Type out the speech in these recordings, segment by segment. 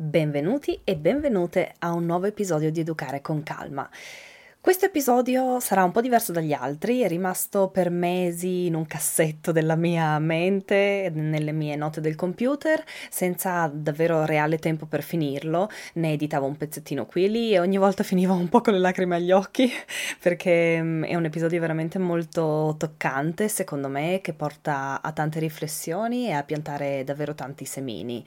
Benvenuti e benvenute a un nuovo episodio di Educare con Calma. Questo episodio sarà un po' diverso dagli altri, è rimasto per mesi in un cassetto della mia mente, nelle mie note del computer, senza davvero reale tempo per finirlo. Ne editavo un pezzettino qui e lì e ogni volta finivo un po' con le lacrime agli occhi, perché mm, è un episodio veramente molto toccante, secondo me, che porta a tante riflessioni e a piantare davvero tanti semini.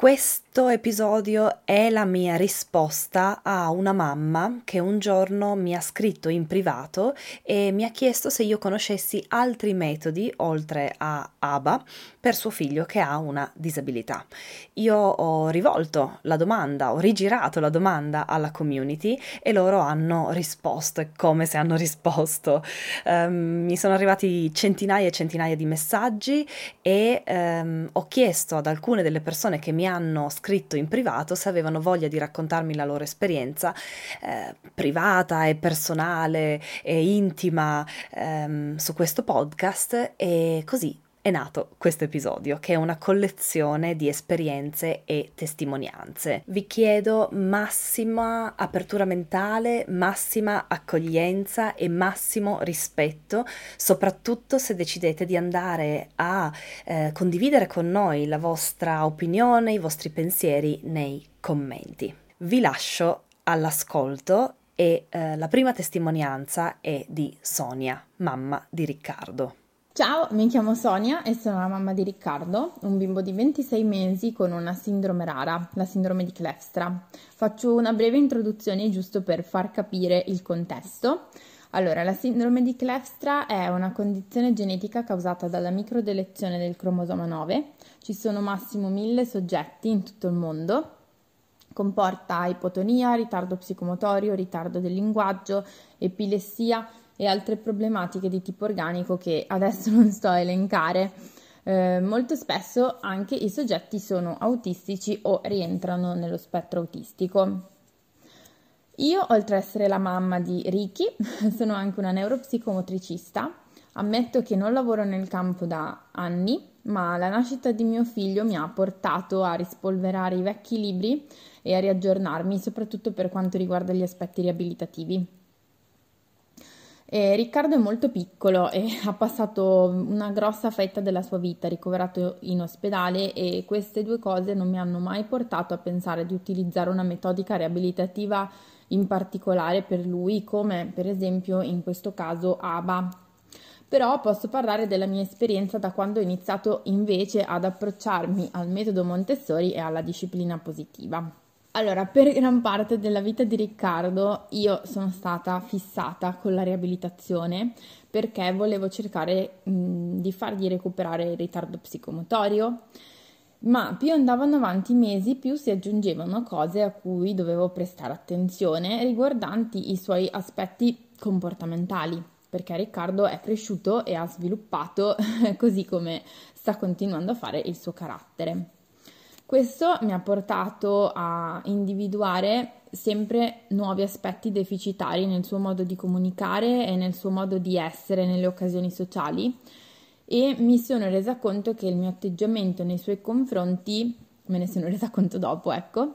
Questo episodio è la mia risposta a una mamma che un giorno mi ha scritto in privato e mi ha chiesto se io conoscessi altri metodi oltre a ABA per suo figlio che ha una disabilità. Io ho rivolto la domanda, ho rigirato la domanda alla community e loro hanno risposto, e come se hanno risposto. Um, mi sono arrivati centinaia e centinaia di messaggi e um, ho chiesto ad alcune delle persone che mi hanno scritto in privato se avevano voglia di raccontarmi la loro esperienza eh, privata e personale e intima ehm, su questo podcast e così è nato questo episodio, che è una collezione di esperienze e testimonianze. Vi chiedo massima apertura mentale, massima accoglienza e massimo rispetto, soprattutto se decidete di andare a eh, condividere con noi la vostra opinione, i vostri pensieri nei commenti. Vi lascio all'ascolto e eh, la prima testimonianza è di Sonia, mamma di Riccardo. Ciao, mi chiamo Sonia e sono la mamma di Riccardo, un bimbo di 26 mesi con una sindrome rara, la sindrome di Klefstra. Faccio una breve introduzione giusto per far capire il contesto. Allora, la sindrome di Klefstra è una condizione genetica causata dalla microdelezione del cromosoma 9. Ci sono massimo 1000 soggetti in tutto il mondo. Comporta ipotonia, ritardo psicomotorio, ritardo del linguaggio, epilessia, e altre problematiche di tipo organico che adesso non sto a elencare. Eh, molto spesso anche i soggetti sono autistici o rientrano nello spettro autistico. Io, oltre ad essere la mamma di Ricky, sono anche una neuropsicomotricista. Ammetto che non lavoro nel campo da anni, ma la nascita di mio figlio mi ha portato a rispolverare i vecchi libri e a riaggiornarmi, soprattutto per quanto riguarda gli aspetti riabilitativi. E Riccardo è molto piccolo e ha passato una grossa fetta della sua vita ricoverato in ospedale e queste due cose non mi hanno mai portato a pensare di utilizzare una metodica riabilitativa in particolare per lui, come per esempio in questo caso ABA. Però posso parlare della mia esperienza da quando ho iniziato invece ad approcciarmi al metodo Montessori e alla disciplina positiva. Allora, per gran parte della vita di Riccardo io sono stata fissata con la riabilitazione perché volevo cercare mh, di fargli recuperare il ritardo psicomotorio, ma più andavano avanti i mesi, più si aggiungevano cose a cui dovevo prestare attenzione riguardanti i suoi aspetti comportamentali, perché Riccardo è cresciuto e ha sviluppato così come sta continuando a fare il suo carattere. Questo mi ha portato a individuare sempre nuovi aspetti deficitari nel suo modo di comunicare e nel suo modo di essere nelle occasioni sociali e mi sono resa conto che il mio atteggiamento nei suoi confronti, me ne sono resa conto dopo, ecco,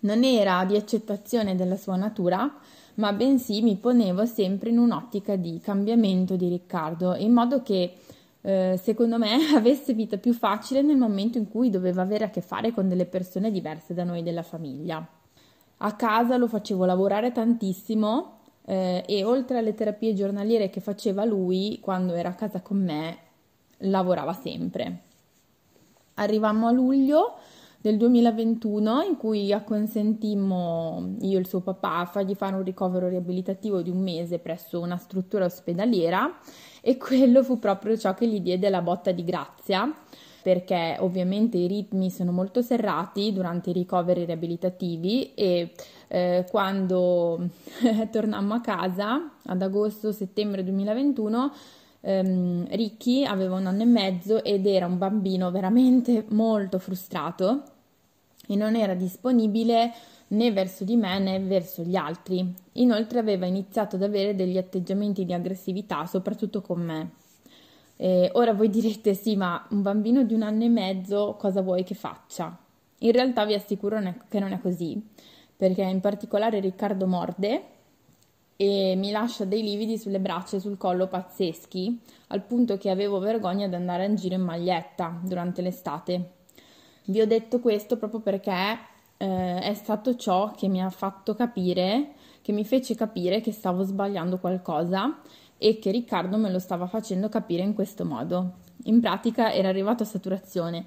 non era di accettazione della sua natura, ma bensì mi ponevo sempre in un'ottica di cambiamento di Riccardo, in modo che eh, secondo me, avesse vita più facile nel momento in cui doveva avere a che fare con delle persone diverse da noi della famiglia. A casa lo facevo lavorare tantissimo eh, e oltre alle terapie giornaliere che faceva lui, quando era a casa con me, lavorava sempre. Arrivammo a luglio del 2021 in cui acconsentimmo io e il suo papà a fargli fare un ricovero riabilitativo di un mese presso una struttura ospedaliera e quello fu proprio ciò che gli diede la botta di grazia perché ovviamente i ritmi sono molto serrati durante i ricoveri riabilitativi e eh, quando tornammo a casa ad agosto-settembre 2021 ehm, Ricky aveva un anno e mezzo ed era un bambino veramente molto frustrato e non era disponibile né verso di me né verso gli altri. Inoltre aveva iniziato ad avere degli atteggiamenti di aggressività, soprattutto con me. E ora voi direte sì, ma un bambino di un anno e mezzo cosa vuoi che faccia? In realtà vi assicuro che non è così, perché in particolare Riccardo morde e mi lascia dei lividi sulle braccia e sul collo pazzeschi, al punto che avevo vergogna di andare in giro in maglietta durante l'estate. Vi ho detto questo proprio perché eh, è stato ciò che mi ha fatto capire, che mi fece capire che stavo sbagliando qualcosa e che Riccardo me lo stava facendo capire in questo modo. In pratica era arrivato a saturazione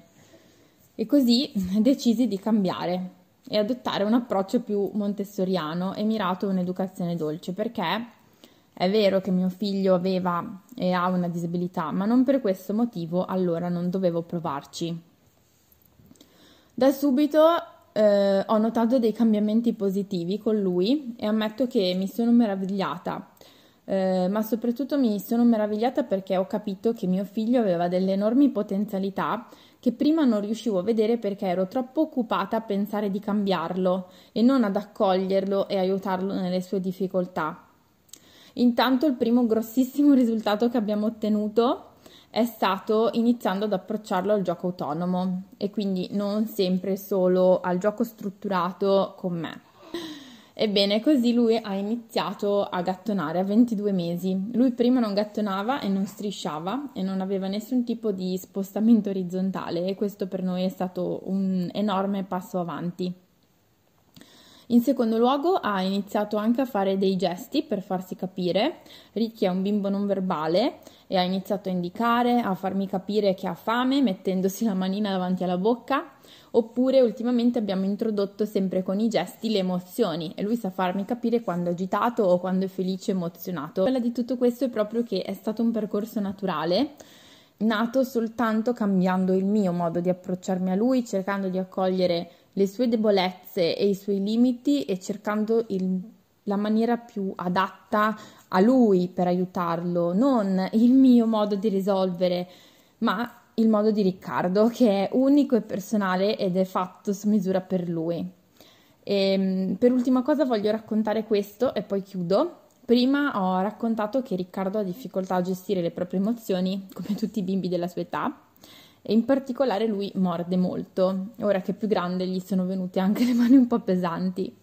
e così decisi di cambiare e adottare un approccio più montessoriano e mirato a un'educazione dolce perché è vero che mio figlio aveva e ha una disabilità, ma non per questo motivo allora non dovevo provarci. Da subito eh, ho notato dei cambiamenti positivi con lui e ammetto che mi sono meravigliata, eh, ma soprattutto mi sono meravigliata perché ho capito che mio figlio aveva delle enormi potenzialità che prima non riuscivo a vedere perché ero troppo occupata a pensare di cambiarlo e non ad accoglierlo e aiutarlo nelle sue difficoltà. Intanto il primo grossissimo risultato che abbiamo ottenuto è stato iniziando ad approcciarlo al gioco autonomo e quindi non sempre solo al gioco strutturato con me. Ebbene, così lui ha iniziato a gattonare a 22 mesi. Lui prima non gattonava e non strisciava e non aveva nessun tipo di spostamento orizzontale e questo per noi è stato un enorme passo avanti. In secondo luogo ha iniziato anche a fare dei gesti per farsi capire. Ricky è un bimbo non verbale e ha iniziato a indicare, a farmi capire che ha fame mettendosi la manina davanti alla bocca. Oppure ultimamente abbiamo introdotto sempre con i gesti le emozioni e lui sa farmi capire quando è agitato o quando è felice e emozionato. Quella di tutto questo è proprio che è stato un percorso naturale nato soltanto cambiando il mio modo di approcciarmi a lui, cercando di accogliere le sue debolezze e i suoi limiti e cercando il, la maniera più adatta a lui per aiutarlo, non il mio modo di risolvere, ma il modo di Riccardo che è unico e personale ed è fatto su misura per lui. E, ehm, per ultima cosa voglio raccontare questo e poi chiudo. Prima ho raccontato che Riccardo ha difficoltà a gestire le proprie emozioni, come tutti i bimbi della sua età, e in particolare lui morde molto. Ora che è più grande gli sono venute anche le mani un po' pesanti.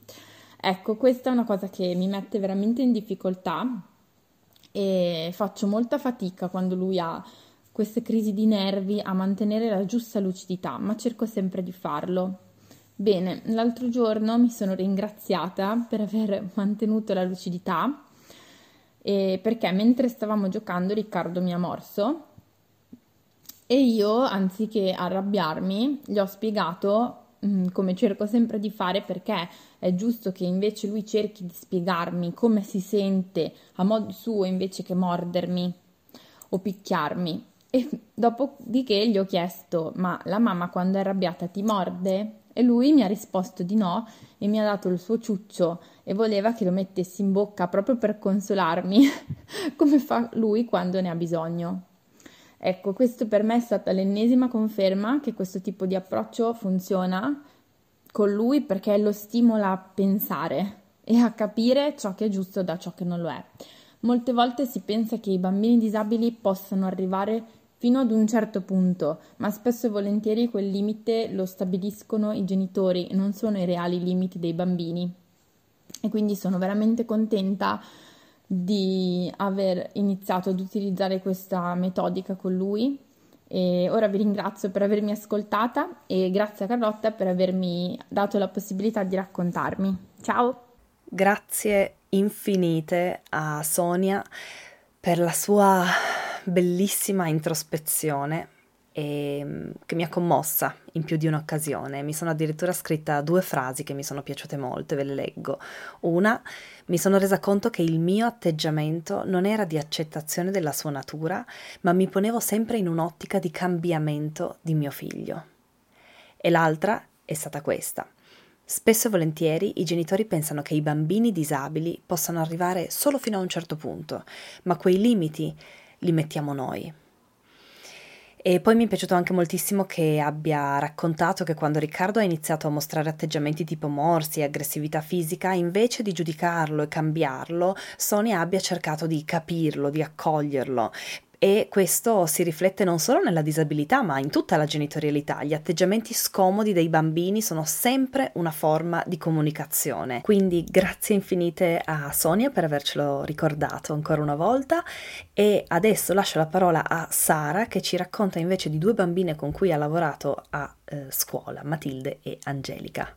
Ecco, questa è una cosa che mi mette veramente in difficoltà e faccio molta fatica quando lui ha queste crisi di nervi a mantenere la giusta lucidità, ma cerco sempre di farlo. Bene, l'altro giorno mi sono ringraziata per aver mantenuto la lucidità perché mentre stavamo giocando Riccardo mi ha morso e io, anziché arrabbiarmi, gli ho spiegato, mm, come cerco sempre di fare, perché è giusto che invece lui cerchi di spiegarmi come si sente a modo suo invece che mordermi o picchiarmi. E dopodiché gli ho chiesto: Ma la mamma quando è arrabbiata ti morde? E lui mi ha risposto di no e mi ha dato il suo ciuccio e voleva che lo mettessi in bocca proprio per consolarmi, come fa lui quando ne ha bisogno. Ecco, questo per me è stata l'ennesima conferma che questo tipo di approccio funziona con lui perché lo stimola a pensare e a capire ciò che è giusto da ciò che non lo è. Molte volte si pensa che i bambini disabili possano arrivare fino ad un certo punto, ma spesso e volentieri quel limite lo stabiliscono i genitori, non sono i reali limiti dei bambini. E quindi sono veramente contenta di aver iniziato ad utilizzare questa metodica con lui e ora vi ringrazio per avermi ascoltata e grazie a Carlotta per avermi dato la possibilità di raccontarmi. Ciao! Grazie infinite a Sonia per la sua bellissima introspezione e mm, che mi ha commossa in più di un'occasione. Mi sono addirittura scritta due frasi che mi sono piaciute molto, ve le leggo. Una, mi sono resa conto che il mio atteggiamento non era di accettazione della sua natura, ma mi ponevo sempre in un'ottica di cambiamento di mio figlio. E l'altra è stata questa. Spesso e volentieri i genitori pensano che i bambini disabili possano arrivare solo fino a un certo punto, ma quei limiti li mettiamo noi. E poi mi è piaciuto anche moltissimo che abbia raccontato che quando Riccardo ha iniziato a mostrare atteggiamenti tipo morsi e aggressività fisica, invece di giudicarlo e cambiarlo, Sonia abbia cercato di capirlo, di accoglierlo e questo si riflette non solo nella disabilità ma in tutta la genitorialità. Gli atteggiamenti scomodi dei bambini sono sempre una forma di comunicazione. Quindi grazie infinite a Sonia per avercelo ricordato ancora una volta e adesso lascio la parola a Sara che ci racconta invece di due bambine con cui ha lavorato a eh, scuola, Matilde e Angelica.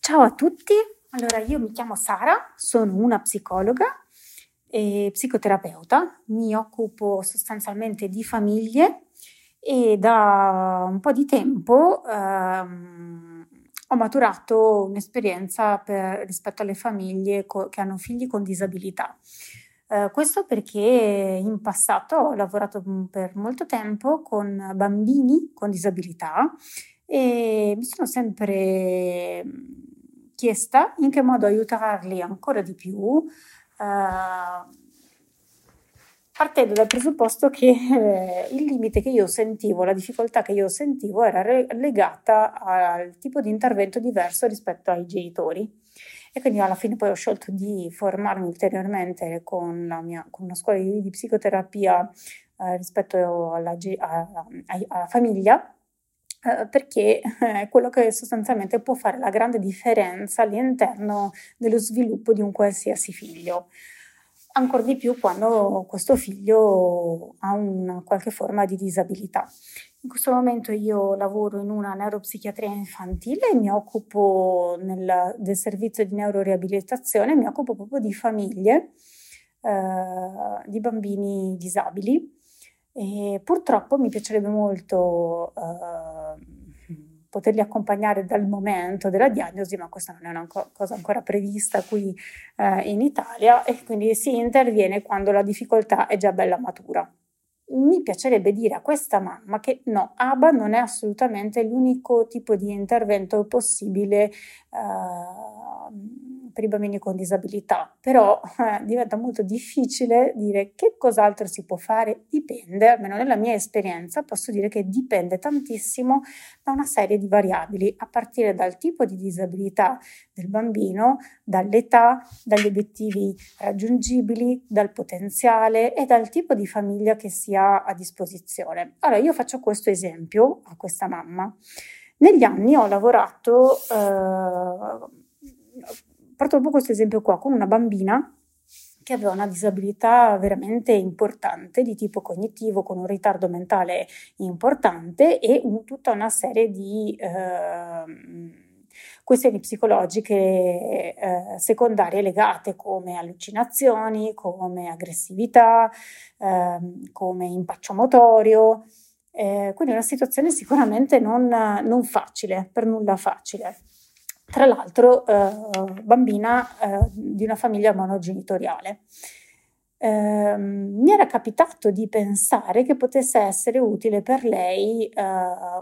Ciao a tutti, allora io mi chiamo Sara, sono una psicologa e psicoterapeuta, mi occupo sostanzialmente di famiglie e da un po' di tempo ehm, ho maturato un'esperienza per, rispetto alle famiglie co- che hanno figli con disabilità. Eh, questo perché in passato ho lavorato per molto tempo con bambini con disabilità e mi sono sempre chiesta in che modo aiutarli ancora di più, eh, partendo dal presupposto che eh, il limite che io sentivo, la difficoltà che io sentivo era re- legata al tipo di intervento diverso rispetto ai genitori. E quindi alla fine poi ho scelto di formarmi ulteriormente con, mia, con una scuola di, di psicoterapia eh, rispetto alla, a, alla famiglia perché è quello che sostanzialmente può fare la grande differenza all'interno dello sviluppo di un qualsiasi figlio. Ancora di più quando questo figlio ha una qualche forma di disabilità. In questo momento io lavoro in una neuropsichiatria infantile e mi occupo nel, del servizio di neuroriabilitazione, mi occupo proprio di famiglie eh, di bambini disabili e purtroppo mi piacerebbe molto eh, poterli accompagnare dal momento della diagnosi, ma questa non è una co- cosa ancora prevista qui eh, in Italia e quindi si interviene quando la difficoltà è già bella matura. Mi piacerebbe dire a questa mamma che no, ABA non è assolutamente l'unico tipo di intervento possibile. Eh, per i bambini con disabilità, però eh, diventa molto difficile dire che cos'altro si può fare, dipende, almeno nella mia esperienza posso dire che dipende tantissimo da una serie di variabili, a partire dal tipo di disabilità del bambino, dall'età, dagli obiettivi raggiungibili, dal potenziale e dal tipo di famiglia che si ha a disposizione. Allora io faccio questo esempio a questa mamma. Negli anni ho lavorato eh, porto proprio questo esempio qua con una bambina che aveva una disabilità veramente importante di tipo cognitivo, con un ritardo mentale importante e un, tutta una serie di eh, questioni psicologiche eh, secondarie legate come allucinazioni, come aggressività, eh, come impaccio motorio. Eh, quindi una situazione sicuramente non, non facile, per nulla facile tra l'altro eh, bambina eh, di una famiglia monogenitoriale. Eh, mi era capitato di pensare che potesse essere utile per lei eh,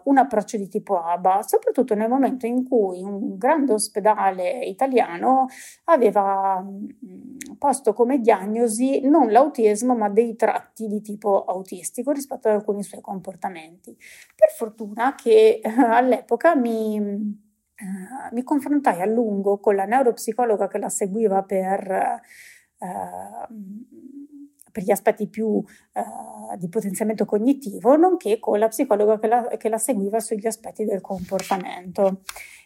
un approccio di tipo ABA, soprattutto nel momento in cui un grande ospedale italiano aveva mm, posto come diagnosi non l'autismo ma dei tratti di tipo autistico rispetto ad alcuni suoi comportamenti. Per fortuna che eh, all'epoca mi Mi confrontai a lungo con la neuropsicologa che la seguiva per, uh, per gli aspetti più uh, di potenziamento cognitivo, nonché con la psicologa che la, che la, seguiva sugli aspetti del comportamento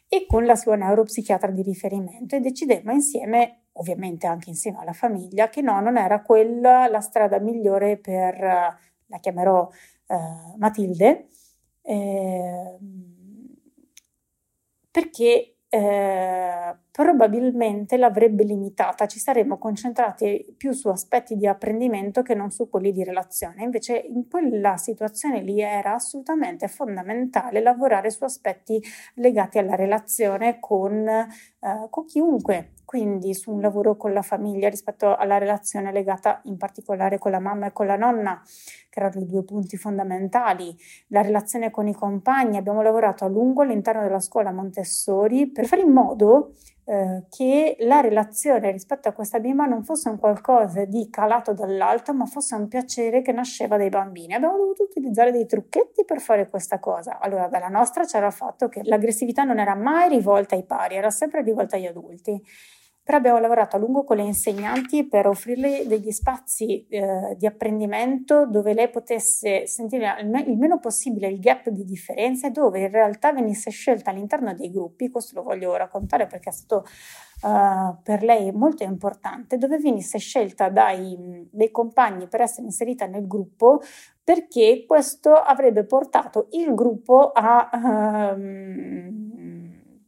e con la sua neuropsichiatra di riferimento. E decidemmo insieme, ovviamente anche insieme alla famiglia, che no, non era quella la strada migliore per, la chiamerò Matilde, eh, perché eh, probabilmente l'avrebbe limitata, ci saremmo concentrati più su aspetti di apprendimento che non su quelli di relazione. Invece in quella situazione lì era assolutamente fondamentale lavorare su aspetti legati alla relazione con, eh, con chiunque, quindi su un lavoro con la famiglia rispetto alla relazione legata in particolare con la mamma e con la nonna, che erano i due punti fondamentali, la relazione con i compagni. Abbiamo lavorato a lungo all'interno della scuola Montessori per fare in modo eh, che la relazione rispetto a questa bimba non fosse un qualcosa di calato dall'alto, ma fosse un piacere che nasceva dai bambini. Abbiamo dovuto utilizzare dei trucchetti per fare questa cosa. Allora, dalla nostra c'era il fatto che l'aggressività non era mai rivolta ai pari, era sempre rivolta agli adulti. Però abbiamo lavorato a lungo con le insegnanti per offrirle degli spazi eh, di apprendimento dove lei potesse sentire il, me- il, meno possibile il gap di differenze, dove in realtà venisse scelta all'interno dei gruppi, questo lo voglio raccontare perché è stato uh, per lei molto importante, dove venisse scelta dai, dai compagni per essere inserita nel gruppo perché questo avrebbe portato il gruppo a... Um,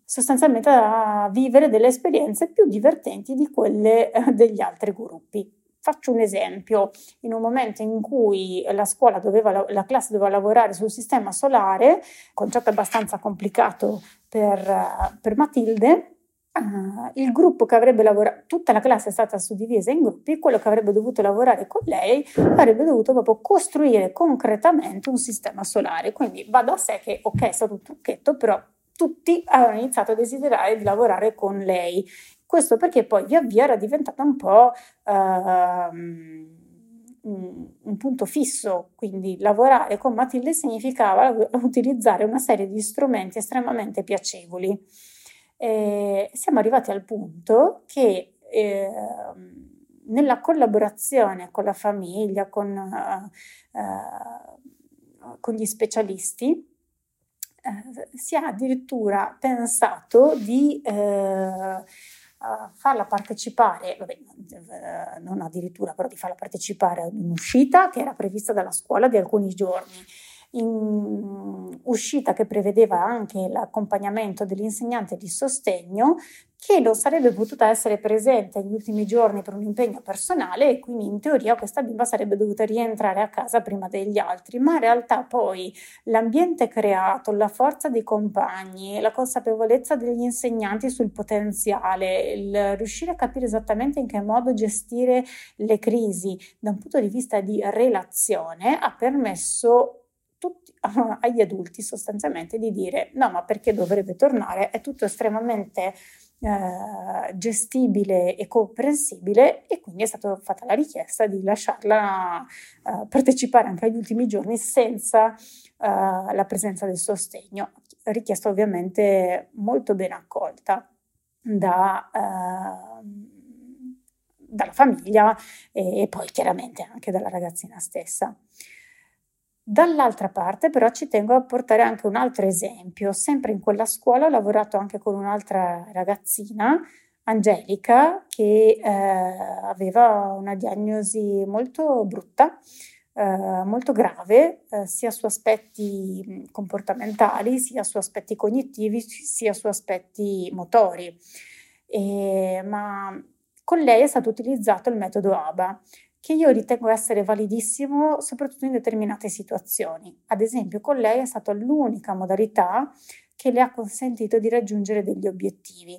sostanzialmente a vivere delle esperienze più divertenti di quelle eh, degli altri gruppi. Faccio un esempio, in un momento in cui la scuola doveva, la classe doveva lavorare sul sistema solare, concetto abbastanza complicato per, eh, per Matilde, Uh, il gruppo che avrebbe lavorato, tutta la classe è stata suddivisa in gruppi, quello che avrebbe dovuto lavorare con lei avrebbe dovuto proprio costruire concretamente un sistema solare. Quindi va da sé che, ok, è stato un trucchetto, però tutti avevano iniziato a desiderare di lavorare con lei. Questo perché poi via via era diventata un po' uh, un punto fisso, quindi lavorare con Matilde significava utilizzare una serie di strumenti estremamente piacevoli. E siamo arrivati al punto che eh, nella collaborazione con la famiglia, con, uh, uh, con gli specialisti, eh, si è addirittura pensato di eh, farla partecipare, vabbè, eh, non addirittura, però di farla partecipare ad un'uscita che era prevista dalla scuola di alcuni giorni. In uscita che prevedeva anche l'accompagnamento dell'insegnante di sostegno che non sarebbe potuta essere presente negli ultimi giorni per un impegno personale e quindi in teoria questa bimba sarebbe dovuta rientrare a casa prima degli altri, ma in realtà poi l'ambiente creato, la forza dei compagni, la consapevolezza degli insegnanti sul potenziale, il riuscire a capire esattamente in che modo gestire le crisi da un punto di vista di relazione ha permesso tutti, agli adulti sostanzialmente di dire no ma perché dovrebbe tornare? È tutto estremamente eh, gestibile e comprensibile e quindi è stata fatta la richiesta di lasciarla eh, partecipare anche agli ultimi giorni senza eh, la presenza del sostegno richiesta ovviamente molto ben accolta da, ehm, dalla famiglia e poi chiaramente anche dalla ragazzina stessa. Dall'altra parte però ci tengo a portare anche un altro esempio. Sempre in quella scuola ho lavorato anche con un'altra ragazzina, Angelica, che eh, aveva una diagnosi molto brutta, eh, molto grave, eh, sia su aspetti comportamentali, sia su aspetti cognitivi, sia su aspetti motori. E, ma con lei è stato utilizzato il metodo ABA che io ritengo essere validissimo soprattutto in determinate situazioni. Ad esempio, con lei è stata l'unica modalità che le ha consentito di raggiungere degli obiettivi.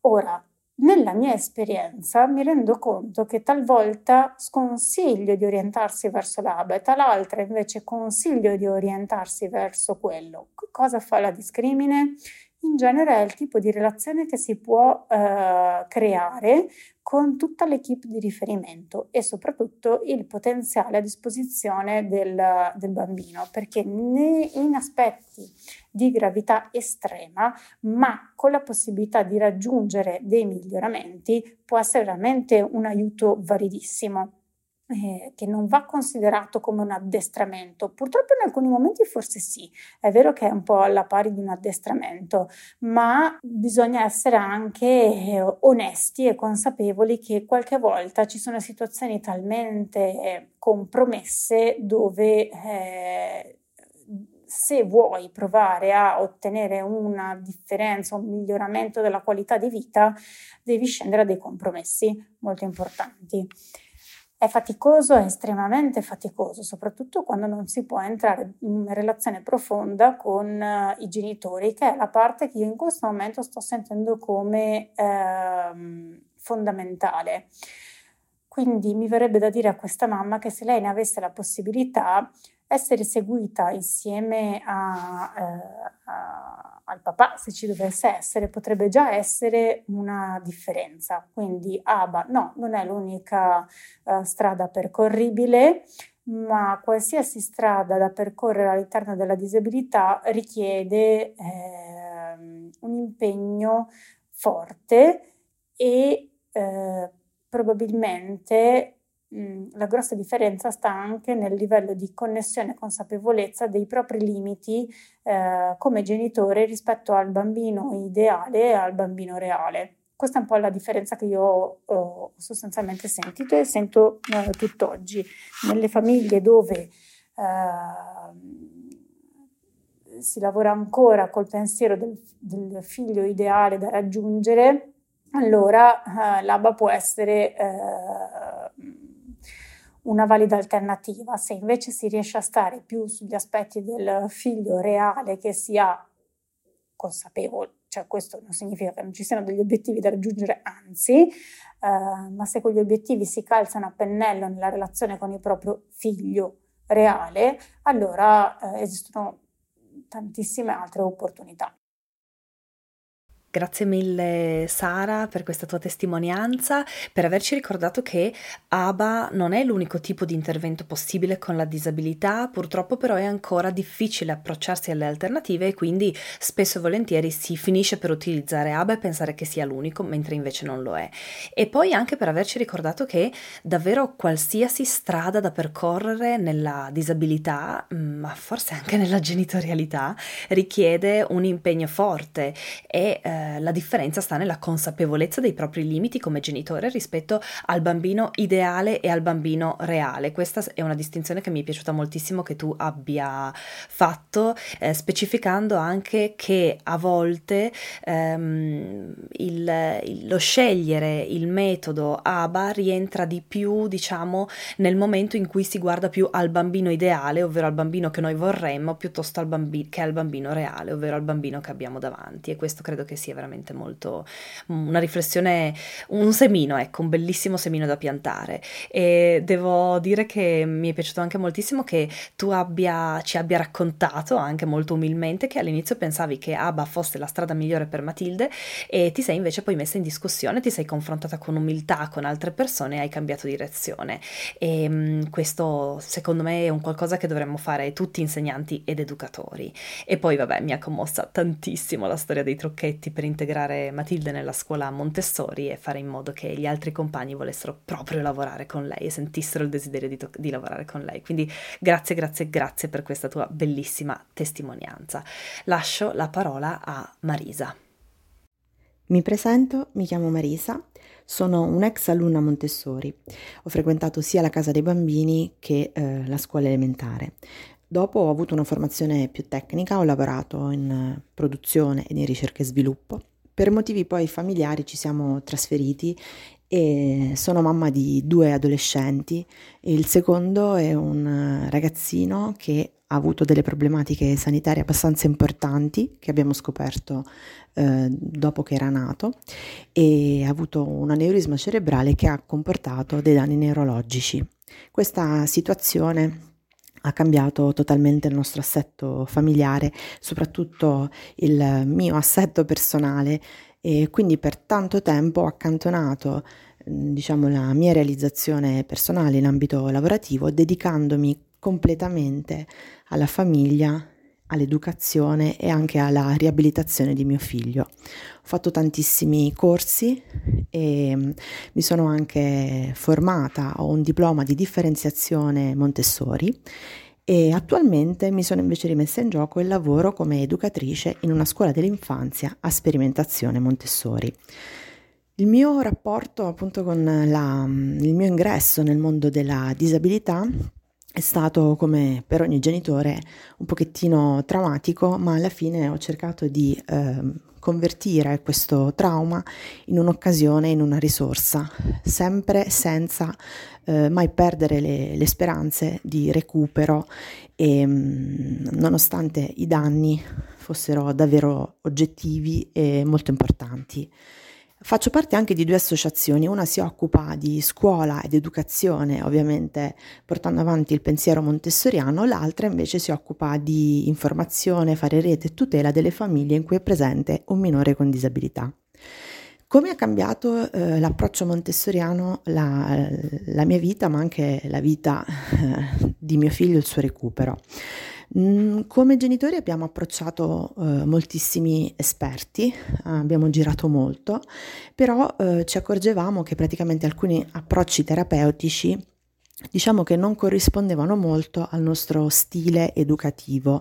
Ora, nella mia esperienza mi rendo conto che talvolta sconsiglio di orientarsi verso l'ABA e tal'altra invece consiglio di orientarsi verso quello. Cosa fa la discrimine? In genere è il tipo di relazione che si può eh, creare con tutta l'equipe di riferimento e soprattutto il potenziale a disposizione del, del bambino, perché in aspetti di gravità estrema, ma con la possibilità di raggiungere dei miglioramenti, può essere veramente un aiuto validissimo eh, che non va considerato come un addestramento. Purtroppo in alcuni momenti forse sì, è vero che è un po' alla pari di un addestramento, ma bisogna essere anche eh, onesti e consapevoli che qualche volta ci sono situazioni talmente eh, compromesse dove eh, se vuoi provare a ottenere una differenza, un miglioramento della qualità di vita, devi scendere a dei compromessi molto importanti. È faticoso, è estremamente faticoso, soprattutto quando non si può entrare in relazione profonda con uh, i genitori, che è la parte che io in questo momento sto sentendo come uh, fondamentale. Quindi mi verrebbe da dire a questa mamma che se lei ne avesse la possibilità, essere seguita insieme a, uh, a al papà, se ci dovesse essere, potrebbe già essere una differenza. Quindi ABA no, non è l'unica uh, strada percorribile, ma qualsiasi strada da percorrere all'interno della disabilità richiede eh, un impegno forte e eh, probabilmente la grossa differenza sta anche nel livello di connessione e consapevolezza dei propri limiti eh, come genitore rispetto al bambino ideale e al bambino reale. Questa è un po' la differenza che io ho sostanzialmente sentito e sento eh, tutt'oggi. Nelle famiglie dove eh, si lavora ancora col pensiero del, del figlio ideale da raggiungere, allora eh, l'ABA può essere eh, una valida alternativa. Se invece si riesce a stare più sugli aspetti del figlio reale che sia consapevole, cioè questo non significa che non ci siano degli obiettivi da raggiungere, anzi, eh, ma se quegli obiettivi si calzano a pennello nella relazione con il proprio figlio reale, allora eh, esistono tantissime altre opportunità. Grazie mille Sara per questa tua testimonianza, per averci ricordato che ABA non è l'unico tipo di intervento possibile con la disabilità, purtroppo però è ancora difficile approcciarsi alle alternative e quindi spesso e volentieri si finisce per utilizzare ABA e pensare che sia l'unico, mentre invece non lo è. E poi anche per averci ricordato che davvero qualsiasi strada da percorrere nella disabilità, mm, ma forse anche nella genitorialità, richiede un impegno forte e eh, eh, la differenza sta nella consapevolezza dei propri limiti come genitore rispetto al bambino ideale e al bambino reale. Questa è una distinzione che mi è piaciuta moltissimo che tu abbia fatto, eh, specificando anche che a volte ehm, il, il, lo scegliere il metodo ABA rientra di più, diciamo, nel momento in cui si guarda più al bambino ideale, ovvero al bambino che noi vorremmo, piuttosto al bambi- che al bambino reale, ovvero al bambino che abbiamo davanti. E questo credo che sia sia veramente molto una riflessione, un semino, ecco, un bellissimo semino da piantare. E devo dire che mi è piaciuto anche moltissimo che tu abbia, ci abbia raccontato anche molto umilmente che all'inizio pensavi che ABBA fosse la strada migliore per Matilde e ti sei invece poi messa in discussione, ti sei confrontata con umiltà con altre persone e hai cambiato direzione. E mh, questo secondo me è un qualcosa che dovremmo fare tutti insegnanti ed educatori. E poi vabbè, mi ha commossa tantissimo la storia dei trucchetti per integrare Matilde nella scuola Montessori e fare in modo che gli altri compagni volessero proprio lavorare con lei e sentissero il desiderio di, to- di lavorare con lei. Quindi grazie, grazie, grazie per questa tua bellissima testimonianza. Lascio la parola a Marisa. Mi presento, mi chiamo Marisa, sono un'ex alunna Montessori. Ho frequentato sia la casa dei bambini che eh, la scuola elementare. Dopo ho avuto una formazione più tecnica, ho lavorato in produzione e in ricerca e sviluppo. Per motivi poi familiari ci siamo trasferiti e sono mamma di due adolescenti. Il secondo è un ragazzino che ha avuto delle problematiche sanitarie abbastanza importanti che abbiamo scoperto eh, dopo che era nato e ha avuto un aneurisma cerebrale che ha comportato dei danni neurologici. Questa situazione ha cambiato totalmente il nostro assetto familiare, soprattutto il mio assetto personale e quindi per tanto tempo ho accantonato diciamo la mia realizzazione personale in ambito lavorativo dedicandomi completamente alla famiglia all'educazione e anche alla riabilitazione di mio figlio. Ho fatto tantissimi corsi e mm, mi sono anche formata, ho un diploma di differenziazione Montessori e attualmente mi sono invece rimessa in gioco il lavoro come educatrice in una scuola dell'infanzia a sperimentazione Montessori. Il mio rapporto appunto con la, mm, il mio ingresso nel mondo della disabilità è stato, come per ogni genitore, un pochettino traumatico, ma alla fine ho cercato di eh, convertire questo trauma in un'occasione, in una risorsa, sempre senza eh, mai perdere le, le, speranze di recupero e mh, mm, nonostante i danni fossero davvero oggettivi e molto importanti. Faccio parte anche di due associazioni, una si occupa di scuola ed educazione, ovviamente portando avanti il pensiero montessoriano, l'altra invece si occupa di informazione, fare rete e tutela delle famiglie in cui è presente un minore con disabilità. Come ha cambiato eh, l'approccio montessoriano la, la, mia vita, ma anche la vita eh, di mio figlio e il suo recupero? Mm, come genitori abbiamo approcciato eh, moltissimi esperti, abbiamo girato molto, però eh, ci accorgevamo che praticamente alcuni approcci terapeutici diciamo che non corrispondevano molto al nostro stile educativo,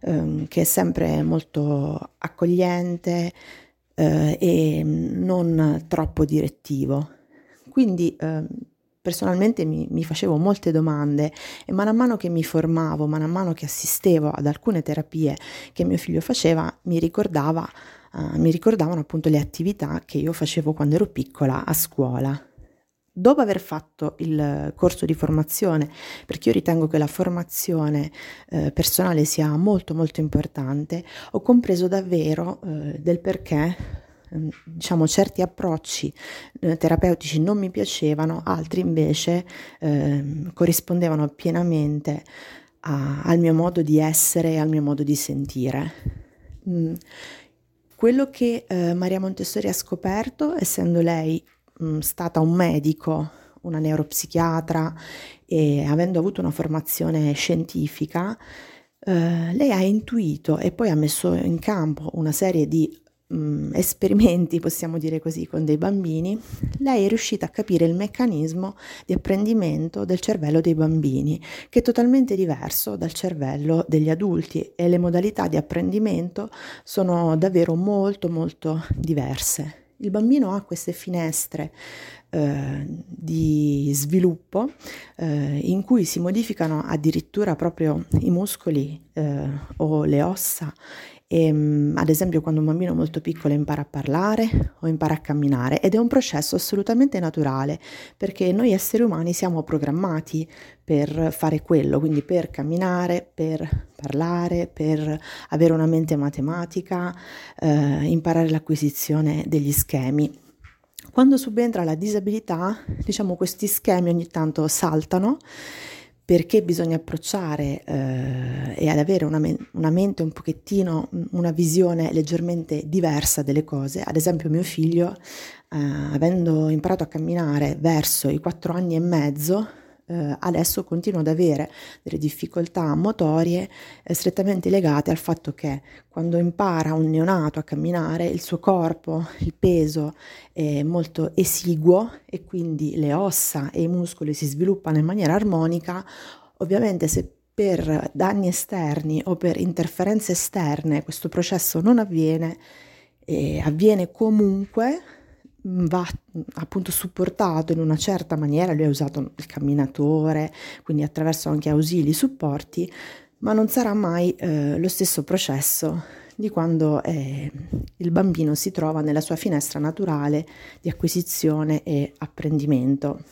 ehm, che è sempre molto accogliente eh, e non troppo direttivo. Quindi eh, personalmente mi, mi, facevo molte domande e man mano che mi formavo, man mano che assistevo ad alcune terapie che mio figlio faceva, mi, ricordava, uh, mi ricordavano appunto le attività che io facevo quando ero piccola a scuola. Dopo aver fatto il corso di formazione, perché io ritengo che la formazione eh, personale sia molto molto importante, ho compreso davvero eh, del perché diciamo certi approcci eh, terapeutici non mi piacevano, altri invece eh, corrispondevano pienamente a, al mio modo di essere e al mio modo di sentire. Mm. Quello che eh, Maria Montessori ha scoperto, essendo lei mh, mm, stata un medico, una neuropsichiatra e avendo avuto una formazione scientifica, Uh, lei ha intuito e poi ha messo in campo una serie di mh, mm, esperimenti, possiamo dire così, con dei bambini, lei è riuscita a capire il meccanismo di apprendimento del cervello dei bambini, che è totalmente diverso dal cervello degli adulti e le modalità di apprendimento sono davvero molto molto diverse. Il bambino ha queste finestre eh, di sviluppo eh, in cui si modificano addirittura proprio i muscoli eh, o le ossa e, ehm, ad esempio quando un bambino molto piccolo impara a parlare o impara a camminare ed è un processo assolutamente naturale perché noi esseri umani siamo programmati per fare quello, quindi per camminare, per parlare, per avere una mente matematica, eh, imparare l'acquisizione degli schemi. Quando subentra la disabilità, diciamo questi schemi ogni tanto saltano perché bisogna approcciare eh, e ad avere una, men- una, mente un pochettino, una visione leggermente diversa delle cose. Ad esempio mio figlio, eh, avendo imparato a camminare verso i quattro anni e mezzo, eh, adesso continuo ad avere delle difficoltà motorie eh, strettamente legate al fatto che quando impara un neonato a camminare il suo corpo, il peso è molto esiguo e quindi le ossa e i muscoli si sviluppano in maniera armonica, ovviamente se per danni esterni o per interferenze esterne questo processo non avviene, eh, avviene comunque va appunto supportato in una certa maniera, lui ha usato il camminatore, quindi attraverso anche ausili, supporti, ma non sarà mai eh, lo stesso processo di quando eh, il bambino si trova nella sua finestra naturale di acquisizione e apprendimento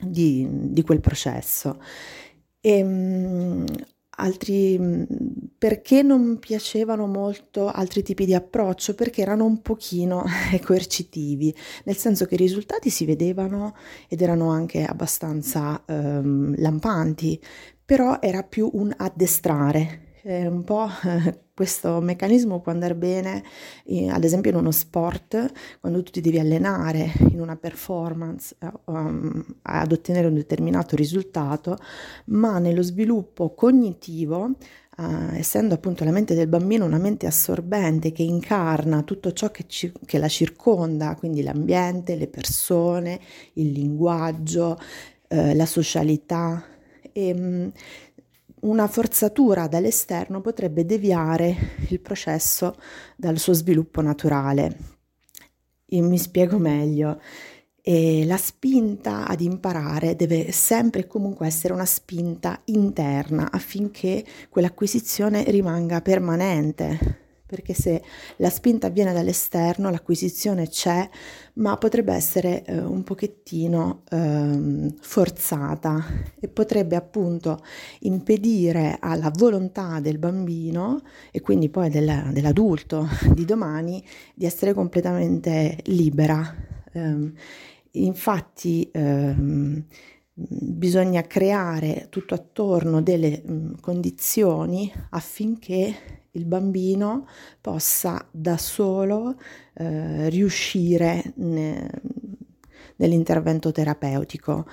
di, di quel processo. E, mh, altri perché non piacevano molto altri tipi di approccio? Perché erano un pochino coercitivi nel senso che i risultati si vedevano ed erano anche abbastanza um, lampanti però era più un addestrare è un po' questo meccanismo può andare bene, eh, ad esempio in uno sport, quando tu ti devi allenare in una performance um, ad ottenere un determinato risultato, ma nello sviluppo cognitivo Uh, essendo appunto la mente del bambino una mente assorbente che incarna tutto ciò che, ci, che la circonda, quindi l'ambiente, le persone, il linguaggio, uh, la socialità. E, um, una forzatura dall'esterno potrebbe deviare il processo dal suo sviluppo naturale. Io mi spiego meglio. E la spinta ad imparare deve sempre e comunque essere una spinta interna affinché quell'acquisizione rimanga permanente, perché se la spinta avviene dall'esterno, l'acquisizione c'è, ma potrebbe essere eh, un pochettino eh, forzata e potrebbe appunto impedire alla volontà del bambino e quindi poi della, dell'adulto di domani di essere completamente libera. Eh, infatti ehm, bisogna creare tutto attorno delle mh, condizioni affinché il bambino possa da solo eh, riuscire ne, nell'intervento terapeutico.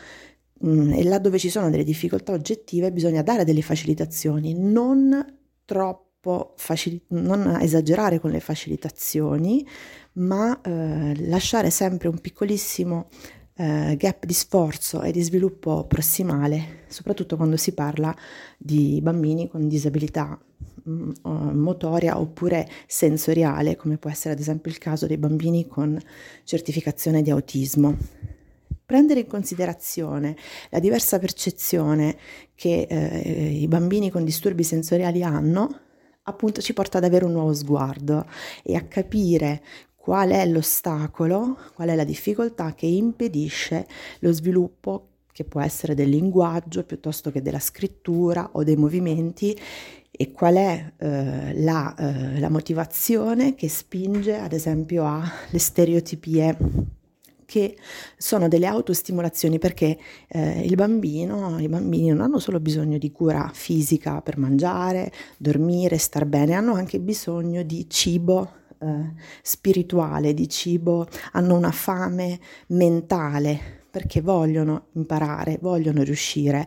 mm, e là dove ci sono delle difficoltà oggettive bisogna dare delle facilitazioni, non troppo facili- non esagerare con le facilitazioni, ma eh, lasciare sempre un piccolissimo eh, gap di sforzo e di sviluppo prossimale, soprattutto quando si parla di bambini con disabilità mm, motoria oppure sensoriale, come può essere ad esempio il caso dei bambini con certificazione di autismo. Prendere in considerazione la diversa percezione che eh, i bambini con disturbi sensoriali hanno appunto ci porta ad avere un nuovo sguardo e a capire qual è l'ostacolo, qual è la difficoltà che impedisce lo sviluppo che può essere del linguaggio piuttosto che della scrittura o dei movimenti e qual è eh, la, eh, la motivazione che spinge ad esempio alle stereotipie che sono delle autostimolazioni? Perché eh, il bambino, i bambini non hanno solo bisogno di cura fisica per mangiare, dormire, star bene, hanno anche bisogno di cibo eh, spirituale, di cibo, hanno una fame mentale perché vogliono imparare, vogliono riuscire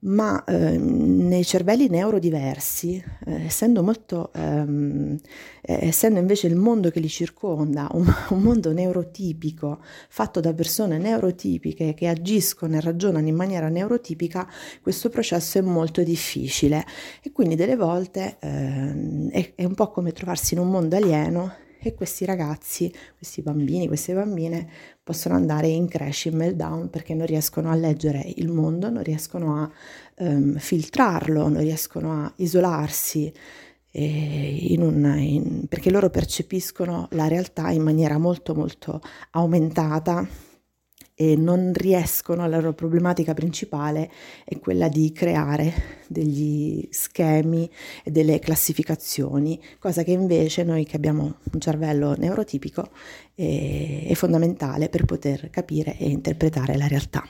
ma eh, nei cervelli neurodiversi, eh, essendo, molto, ehm, eh, essendo invece il mondo che li circonda un, un, mondo neurotipico, fatto da persone neurotipiche che agiscono e ragionano in maniera neurotipica, questo processo è molto difficile. E quindi delle volte ehm, è, è un po' come trovarsi in un mondo alieno e questi ragazzi, questi bambini, queste bambine possono andare in crash, in meltdown perché non riescono a leggere il mondo, non riescono a um, filtrarlo, non riescono a isolarsi. In un, in, perché loro percepiscono la realtà in maniera molto molto aumentata e non riescono, la loro problematica principale è quella di creare degli schemi e delle classificazioni, cosa che invece noi che abbiamo un cervello neurotipico è, è fondamentale per poter capire e interpretare la realtà.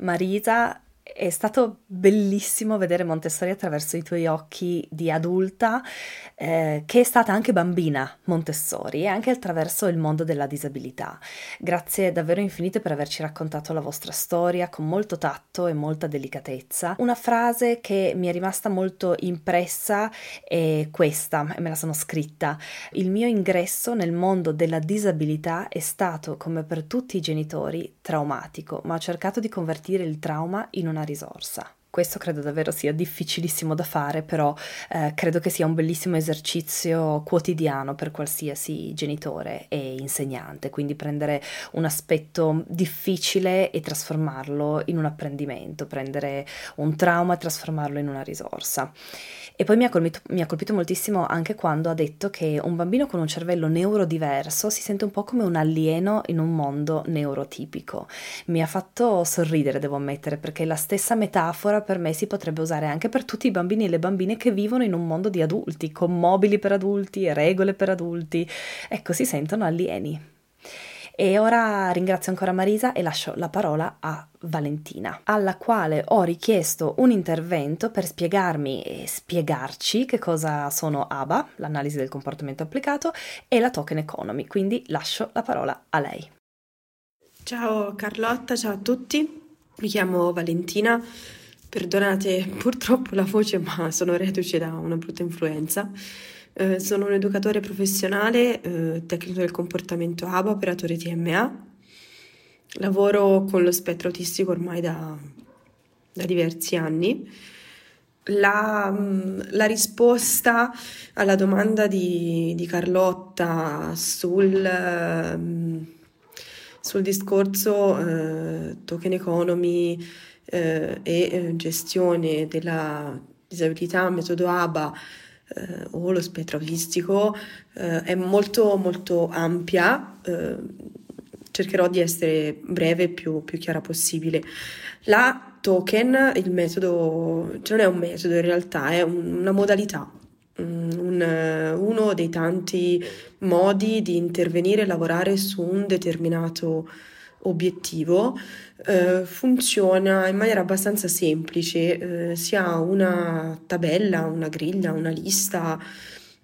Marisa è stato bellissimo vedere Montessori attraverso i tuoi occhi di adulta, eh, che è stata anche bambina Montessori e anche attraverso il mondo della disabilità. Grazie davvero infinite per averci raccontato la vostra storia con molto tatto e molta delicatezza. Una frase che mi è rimasta molto impressa è questa, e me la sono scritta. Il mio ingresso nel mondo della disabilità è stato, come per tutti i genitori, traumatico, ma ho cercato di convertire il trauma in una risorsa. Questo credo davvero sia difficilissimo da fare, però eh, credo che sia un bellissimo esercizio quotidiano per qualsiasi genitore e insegnante, quindi prendere un aspetto difficile e trasformarlo in un apprendimento, prendere un trauma e trasformarlo in una risorsa. E poi mi ha, colpito, mi ha colpito moltissimo anche quando ha detto che un bambino con un cervello neurodiverso si sente un po' come un alieno in un mondo neurotipico. Mi ha fatto sorridere, devo ammettere, perché la stessa metafora per me si potrebbe usare anche per tutti i bambini e le bambine che vivono in un mondo di adulti, con mobili per adulti regole per adulti. Ecco, si sentono alieni. E ora ringrazio ancora Marisa e lascio la parola a Valentina, alla quale ho richiesto un intervento per spiegarmi e spiegarci che cosa sono ABA, l'analisi del comportamento applicato, e la token economy, quindi lascio la parola a lei. Ciao Carlotta, ciao a tutti, mi chiamo Valentina, perdonate purtroppo la voce ma sono reduce da una brutta influenza. Eh, sono un educatore professionale, eh, tecnico del comportamento ABA, operatore TMA. Lavoro con lo spettro autistico ormai da, da diversi anni. La, mm, la, risposta alla domanda di, di Carlotta sul, mm, sul discorso eh, token economy eh, e eh, gestione della disabilità, metodo ABA, eh, o lo spettro autistico eh, è molto molto ampia, eh, cercherò di essere breve e più, più chiara possibile. La token, il metodo, cioè non è un metodo in realtà, è un, una modalità, un, uno dei tanti modi di intervenire e lavorare su un determinato obiettivo eh, funziona in maniera abbastanza semplice, eh, si ha una tabella, una griglia, una lista,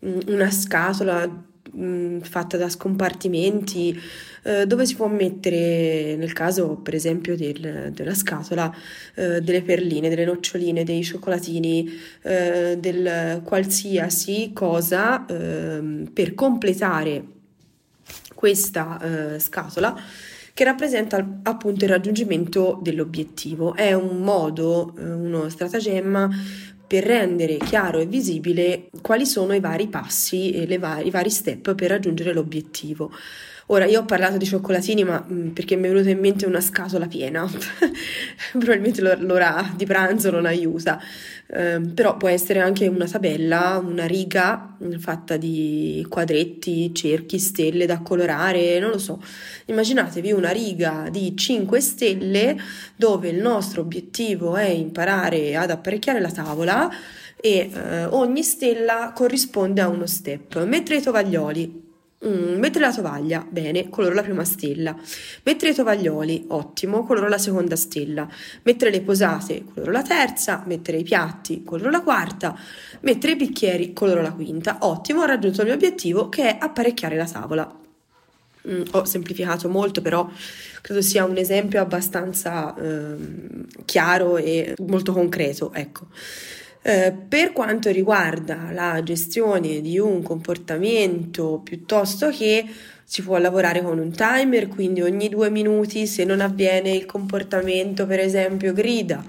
mm, una scatola mh, fatta da scompartimenti eh, dove si può mettere, nel caso per esempio del, della scatola, eh, delle perline, delle noccioline, dei cioccolatini, eh, del qualsiasi cosa ehm, per completare questa eh, scatola che rappresenta appunto il raggiungimento dell'obiettivo. È un modo, eh, uno stratagemma per rendere chiaro e visibile quali sono i vari passi e va- i vari step per raggiungere l'obiettivo. Ora, io ho parlato di cioccolatini, ma mh, perché mi è venuta in mente una scatola piena, probabilmente l'ora di pranzo non aiuta, eh, però può essere anche una tabella, una riga fatta di quadretti, cerchi, stelle da colorare, non lo so. Immaginatevi una riga di 5 stelle dove il nostro obiettivo è imparare ad apparecchiare la tavola e eh, ogni stella corrisponde a uno step. Mentre i tovaglioli Mm, mettere la tovaglia, bene, coloro la prima stella. Mettere i tovaglioli, ottimo, coloro la seconda stella. Mettere le posate, coloro la terza. Mettere i piatti, coloro la quarta. Mettere i bicchieri, coloro la quinta. Ottimo, ho raggiunto il mio obiettivo che è apparecchiare la tavola. Mm, ho semplificato molto, però credo sia un esempio abbastanza eh, chiaro e molto concreto, ecco. Eh, per quanto riguarda la gestione di un comportamento piuttosto che si può lavorare con un timer, quindi ogni due minuti se non avviene il comportamento, per esempio grida,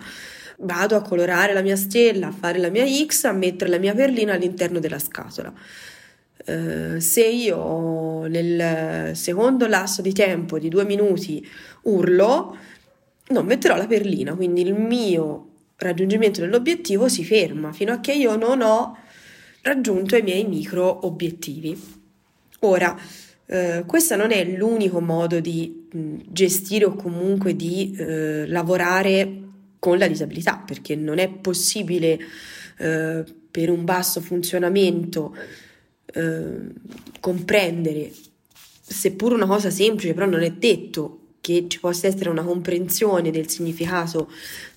vado a colorare la mia stella, a fare la mia X, a mettere la mia perlina all'interno della scatola. Uh, se io nel secondo lasso di tempo di due minuti urlo, non metterò la perlina, quindi il mio raggiungimento dell'obiettivo si ferma fino a che io non ho raggiunto i miei micro obiettivi. Ora, eh, questo non è l'unico modo di mh, gestire o comunque di eh, lavorare con la disabilità, perché non è possibile eh, per un basso funzionamento eh, comprendere, seppur una cosa semplice, però non è detto che ci possa essere una comprensione del significato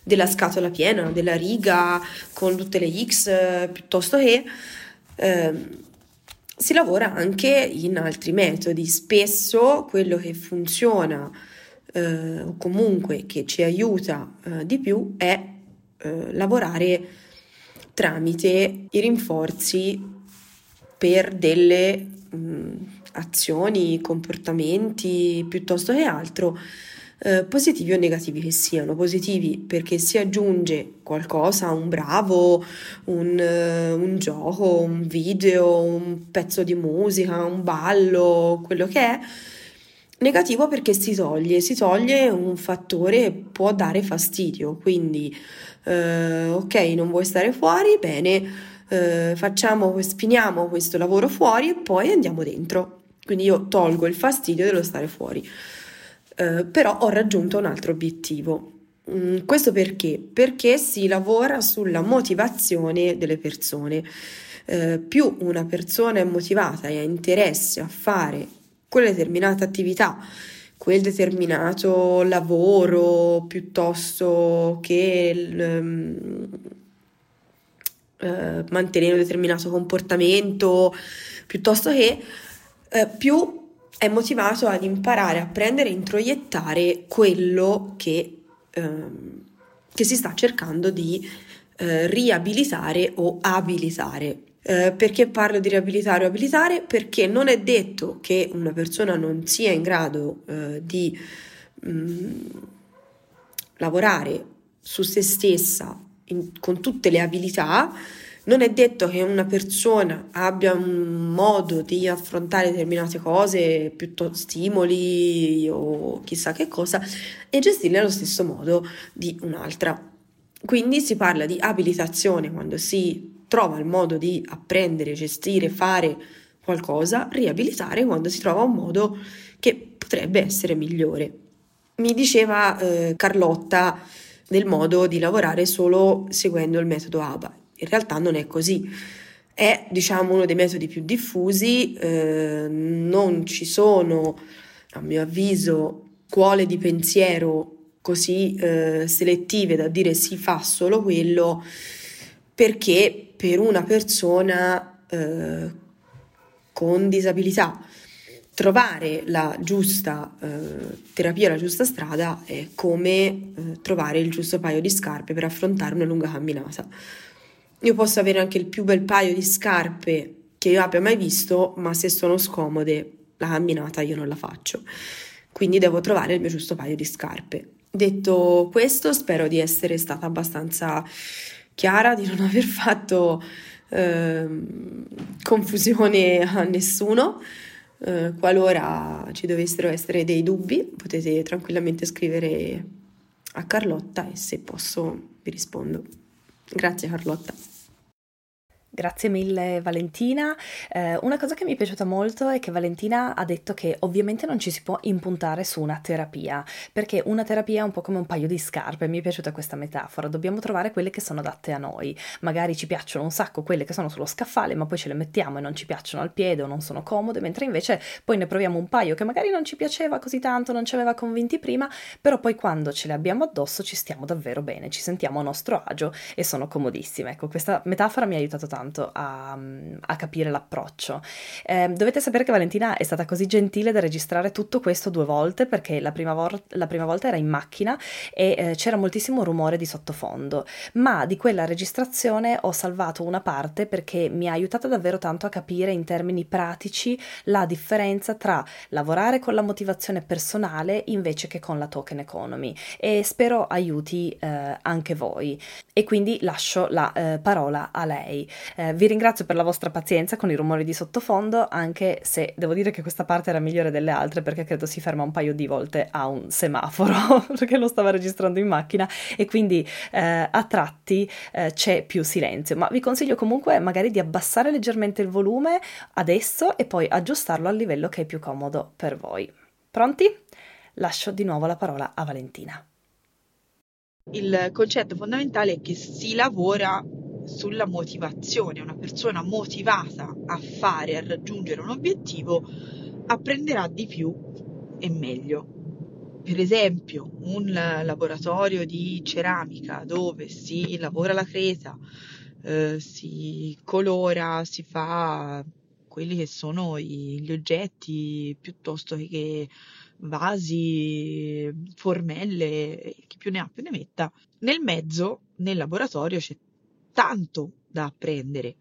della scatola piena, della riga con tutte le X, eh, piuttosto che eh, si lavora anche in altri metodi. Spesso quello che funziona eh, o comunque che ci aiuta eh, di più è eh, lavorare tramite i rinforzi per delle mh, mm, azioni, comportamenti piuttosto che altro, eh, positivi o negativi che siano. Positivi perché si aggiunge qualcosa, un bravo, un, uh, un gioco, un video, un pezzo di musica, un ballo, quello che è. Negativo perché si toglie, si toglie un fattore che può dare fastidio, quindi uh, ok, non vuoi stare fuori, bene. Uh, facciamo, finiamo questo lavoro fuori e poi andiamo dentro. Quindi io tolgo il fastidio dello stare fuori, eh, però ho raggiunto un altro obiettivo. Mm, questo perché? Perché si lavora sulla motivazione delle persone. Eh, più una persona è motivata e ha interesse a fare quella determinata attività, quel determinato lavoro, piuttosto che um, uh, mantenere un determinato comportamento, piuttosto che eh, più è motivato ad imparare a prendere e introiettare quello che, ehm, che si sta cercando di eh, riabilitare o abilitare. Eh, perché parlo di riabilitare o abilitare? Perché non è detto che una persona non sia in grado eh, di mh, mm, lavorare su se stessa in, con tutte le abilità, non è detto che una persona abbia un modo di affrontare determinate cose, piuttosto stimoli o chissà che cosa, e gestirle allo stesso modo di un'altra. Quindi si parla di abilitazione quando si trova il modo di apprendere, gestire, fare qualcosa, riabilitare quando si trova un modo che potrebbe essere migliore. Mi diceva eh, Carlotta del modo di lavorare solo seguendo il metodo ABA. In realtà non è così. È diciamo uno dei metodi più diffusi, eh, non ci sono, a mio avviso, scuole di pensiero così eh, selettive da dire si fa solo quello, perché per una persona eh, con disabilità. Trovare la giusta eh, terapia, la giusta strada è come eh, trovare il giusto paio di scarpe per affrontare una lunga camminata. Io posso avere anche il più bel paio di scarpe che io abbia mai visto, ma se sono scomode la camminata io non la faccio. Quindi devo trovare il mio giusto paio di scarpe. Detto questo, spero di essere stata abbastanza chiara, di non aver fatto eh, confusione a nessuno. Eh, qualora ci dovessero essere dei dubbi, potete tranquillamente scrivere a Carlotta e se posso vi rispondo. Grazie Carlotta. Grazie mille Valentina. Eh, una cosa che mi è piaciuta molto è che Valentina ha detto che ovviamente non ci si può impuntare su una terapia, perché una terapia è un po' come un paio di scarpe, mi è piaciuta questa metafora, dobbiamo trovare quelle che sono adatte a noi. Magari ci piacciono un sacco quelle che sono sullo scaffale, ma poi ce le mettiamo e non ci piacciono al piede o non sono comode, mentre invece poi ne proviamo un paio che magari non ci piaceva così tanto, non ci aveva convinti prima, però poi quando ce le abbiamo addosso ci stiamo davvero bene, ci sentiamo a nostro agio e sono comodissime. Ecco, questa metafora mi ha aiutato tanto tanto a, a capire l'approccio. Eh, dovete sapere che Valentina è stata così gentile da registrare tutto questo due volte perché la prima, vor- la prima volta era in macchina e eh, c'era moltissimo rumore di sottofondo, ma di quella registrazione ho salvato una parte perché mi ha aiutato davvero tanto a capire in termini pratici la differenza tra lavorare con la motivazione personale invece che con la token economy e spero aiuti eh, anche voi. E quindi lascio la eh, parola a lei. Eh, vi ringrazio per la vostra pazienza con i rumori di sottofondo, anche se devo dire che questa parte era migliore delle altre perché credo si ferma un paio di volte a un semaforo perché lo stava registrando in macchina e quindi eh, a tratti eh, c'è più silenzio. Ma vi consiglio comunque magari di abbassare leggermente il volume adesso e poi aggiustarlo al livello che è più comodo per voi. Pronti? Lascio di nuovo la parola a Valentina. Il concetto fondamentale è che si lavora sulla motivazione. Una persona motivata a fare, a raggiungere un obiettivo, apprenderà di più e meglio. Per esempio, un laboratorio di ceramica dove si lavora la creta, eh, si colora, si fa quelli che sono gli oggetti piuttosto che vasi, formelle, chi più ne ha più ne metta. Nel mezzo, nel laboratorio, c'è tanto da apprendere.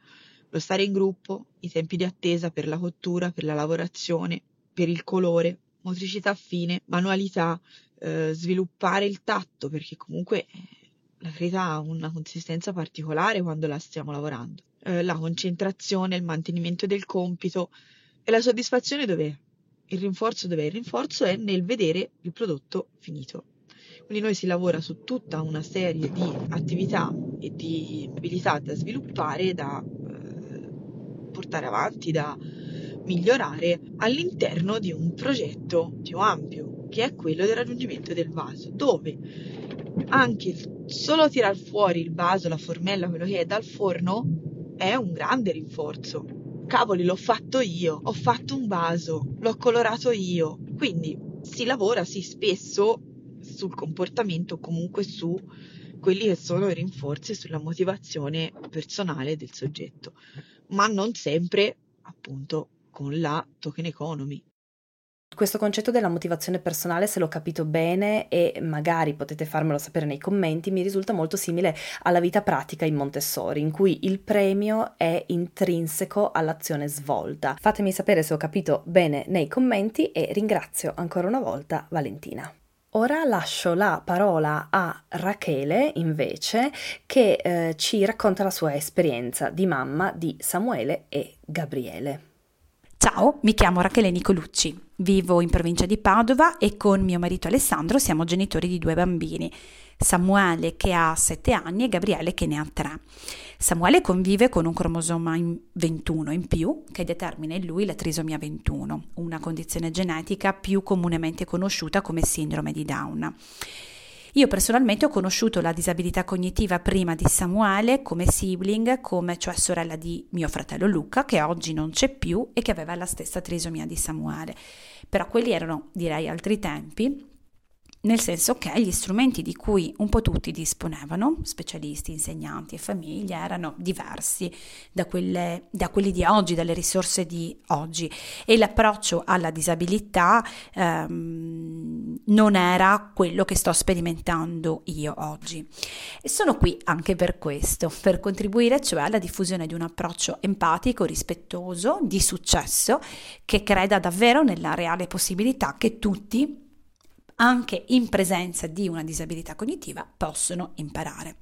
Lo stare in gruppo, i tempi di attesa per la cottura, per la lavorazione, per il colore, motricità fine, manualità, eh, sviluppare il tatto, perché comunque eh, la creta ha una consistenza particolare quando la stiamo lavorando. Eh, la concentrazione, il mantenimento del compito e la soddisfazione dov'è? Il rinforzo dov'è? Il rinforzo è nel vedere il prodotto finito. Quindi noi si lavora su tutta una serie di attività e di abilità da sviluppare, da eh, portare avanti, da migliorare all'interno di un progetto più ampio, che è quello del raggiungimento del vaso, dove anche solo tirar fuori il vaso, la formella, quello che è dal forno, è un grande rinforzo cavoli, l'ho fatto io, ho fatto un vaso, l'ho colorato io. Quindi si lavora sì spesso sul comportamento, comunque su quelli che sono i rinforzi sulla motivazione personale del soggetto, ma non sempre appunto con la token economy. Questo concetto della motivazione personale, se l'ho capito bene e magari potete farmelo sapere nei commenti, mi risulta molto simile alla vita pratica in Montessori, in cui il premio è intrinseco all'azione svolta. Fatemi sapere se ho capito bene nei commenti e ringrazio ancora una volta Valentina. Ora lascio la parola a Rachele, invece, che eh, ci racconta la sua esperienza di mamma di Samuele e Gabriele. Ciao, mi chiamo Rachele Nicolucci, vivo in provincia di Padova e con mio marito Alessandro siamo genitori di due bambini, Samuele che ha 7 anni e Gabriele che ne ha 3. Samuele convive con un cromosoma in 21 in più che determina in lui la trisomia 21, una condizione genetica più comunemente conosciuta come sindrome di Down. Io personalmente ho conosciuto la disabilità cognitiva prima di Samuele come sibling, come cioè sorella di mio fratello Luca, che oggi non c'è più e che aveva la stessa trisomia di Samuele. Però quelli erano, direi, altri tempi nel senso che gli strumenti di cui un po' tutti disponevano, specialisti, insegnanti e famiglie, erano diversi da, quelle, da quelli di oggi, dalle risorse di oggi e l'approccio alla disabilità ehm, non era quello che sto sperimentando io oggi. E sono qui anche per questo, per contribuire cioè alla diffusione di un approccio empatico, rispettoso, di successo, che creda davvero nella reale possibilità che tutti anche in presenza di una disabilità cognitiva, possono imparare.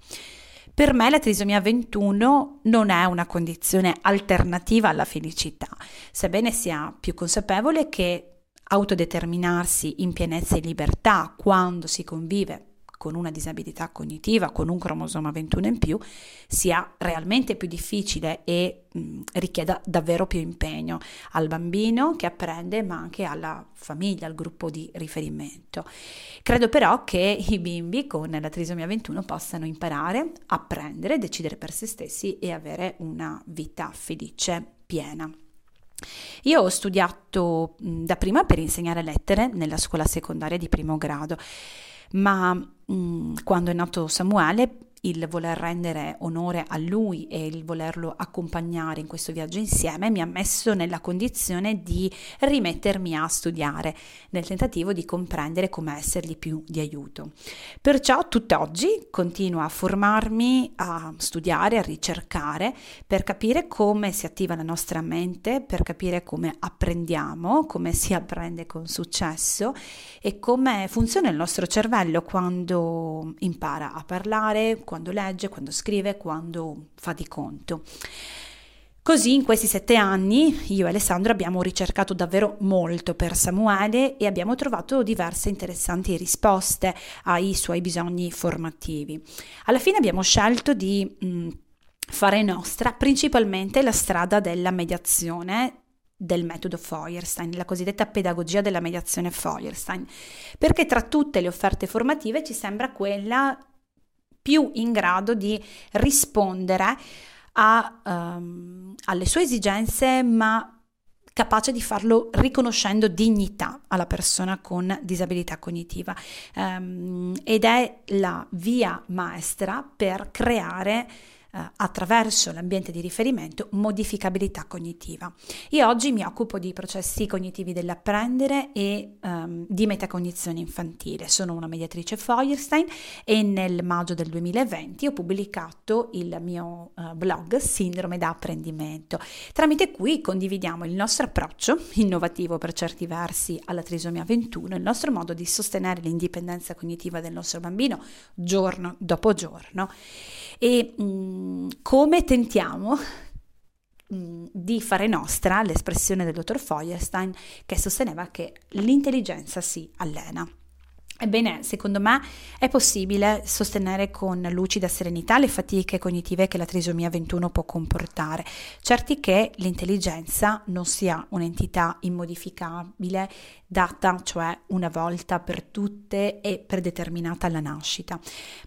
Per me la trisomia 21 non è una condizione alternativa alla felicità, sebbene sia più consapevole che autodeterminarsi in pienezza e libertà quando si convive con una disabilità cognitiva, con un cromosoma 21 in più, sia realmente più difficile e mh, richieda davvero più impegno al bambino che apprende, ma anche alla famiglia, al gruppo di riferimento. Credo però che i bimbi con la trisomia 21 possano imparare, apprendere, decidere per se stessi e avere una vita felice, piena. Io ho studiato da prima per insegnare lettere nella scuola secondaria di primo grado ma mh, mm, quando è nato Samuele il voler rendere onore a lui e il volerlo accompagnare in questo viaggio insieme mi ha messo nella condizione di rimettermi a studiare nel tentativo di comprendere come essergli più di aiuto. Perciò tutt'oggi continuo a formarmi, a studiare, a ricercare per capire come si attiva la nostra mente, per capire come apprendiamo, come si apprende con successo e come funziona il nostro cervello quando impara a parlare, quando legge, quando scrive, quando fa di conto. Così in questi sette anni io e Alessandro abbiamo ricercato davvero molto per Samuele e abbiamo trovato diverse interessanti risposte ai suoi bisogni formativi. Alla fine abbiamo scelto di mh, mm, fare nostra principalmente la strada della mediazione del metodo Feuerstein, la cosiddetta pedagogia della mediazione Feuerstein, perché tra tutte le offerte formative ci sembra quella più in grado di rispondere a, um, alle sue esigenze, ma capace di farlo riconoscendo dignità alla persona con disabilità cognitiva. Um, ed è la via maestra per creare eh, attraverso l'ambiente di riferimento modificabilità cognitiva. Io oggi mi occupo di processi cognitivi dell'apprendere e um, di metacognizione infantile. Sono una mediatrice Feuerstein e nel maggio del 2020 ho pubblicato il mio uh, blog Sindrome da apprendimento, tramite cui condividiamo il nostro approccio innovativo per certi versi alla trisomia 21, il nostro modo di sostenere l'indipendenza cognitiva del nostro bambino giorno dopo giorno e mh, mm, come tentiamo mm, di fare nostra l'espressione del dottor Feuerstein che sosteneva che l'intelligenza si allena. Ebbene, secondo me è possibile sostenere con lucida serenità le fatiche cognitive che la trisomia 21 può comportare, certi che l'intelligenza non sia un'entità immodificabile, data cioè una volta per tutte e predeterminata alla nascita,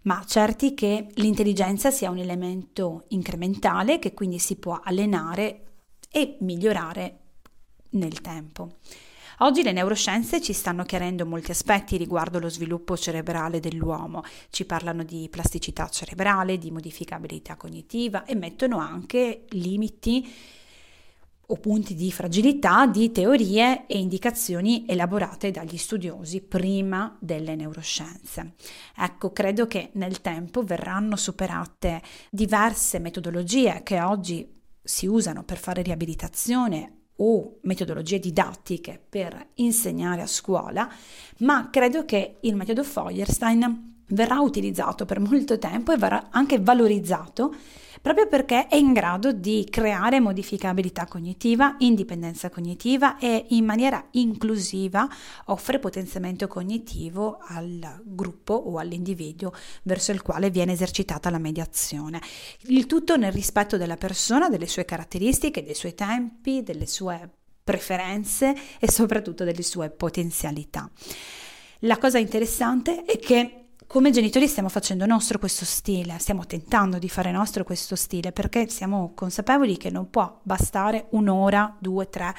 ma certi che l'intelligenza sia un elemento incrementale che quindi si può allenare e migliorare nel tempo. Oggi le neuroscienze ci stanno chiarendo molti aspetti riguardo lo sviluppo cerebrale dell'uomo, ci parlano di plasticità cerebrale, di modificabilità cognitiva e mettono anche limiti o punti di fragilità di teorie e indicazioni elaborate dagli studiosi prima delle neuroscienze. Ecco, credo che nel tempo verranno superate diverse metodologie che oggi si usano per fare riabilitazione o metodologie didattiche per insegnare a scuola, ma credo che il metodo Feuerstein verrà utilizzato per molto tempo e verrà anche valorizzato proprio perché è in grado di creare modificabilità cognitiva, indipendenza cognitiva e in maniera inclusiva offre potenziamento cognitivo al gruppo o all'individuo verso il quale viene esercitata la mediazione. Il tutto nel rispetto della persona, delle sue caratteristiche, dei suoi tempi, delle sue preferenze e soprattutto delle sue potenzialità. La cosa interessante è che come genitori stiamo facendo nostro questo stile, stiamo tentando di fare nostro questo stile perché siamo consapevoli che non può bastare un'ora, due, tre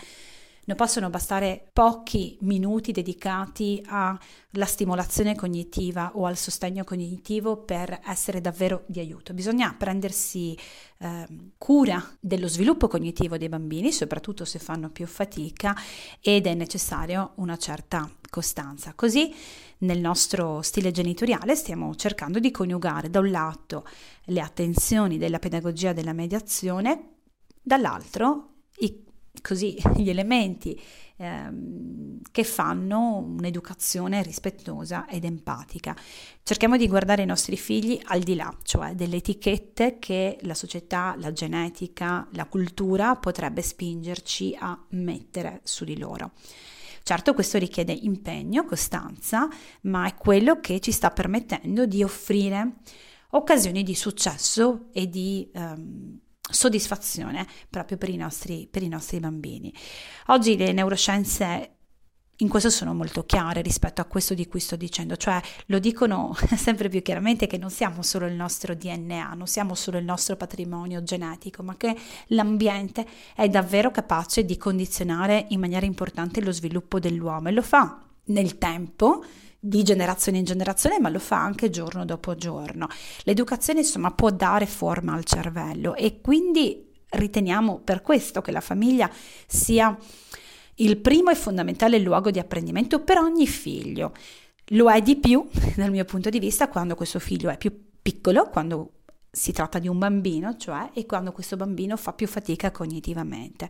Non possono bastare pochi minuti dedicati alla stimolazione cognitiva o al sostegno cognitivo per essere davvero di aiuto. Bisogna prendersi eh, cura dello sviluppo cognitivo dei bambini, soprattutto se fanno più fatica ed è necessario una certa costanza. Così nel nostro stile genitoriale stiamo cercando di coniugare da un lato le attenzioni della pedagogia della mediazione, dall'altro i, così, gli elementi ehm, che fanno un'educazione rispettosa ed empatica. Cerchiamo di guardare i nostri figli al di là, cioè delle etichette che la società, la genetica, la cultura potrebbe spingerci a mettere su di loro. Certo questo richiede impegno, costanza, ma è quello che ci sta permettendo di offrire occasioni di successo e di ehm, soddisfazione proprio per i, nostri, per i nostri bambini. Oggi le neuroscienze in questo sono molto chiare rispetto a questo di cui sto dicendo, cioè lo dicono sempre più chiaramente che non siamo solo il nostro DNA, non siamo solo il nostro patrimonio genetico, ma che l'ambiente è davvero capace di condizionare in maniera importante lo sviluppo dell'uomo e lo fa nel tempo di generazione in generazione, ma lo fa anche giorno dopo giorno. L'educazione insomma può dare forma al cervello e quindi riteniamo per questo che la famiglia sia il primo e fondamentale luogo di apprendimento per ogni figlio. Lo è di più, dal mio punto di vista, quando questo figlio è più piccolo, quando si tratta di un bambino, cioè, e quando questo bambino fa più fatica cognitivamente.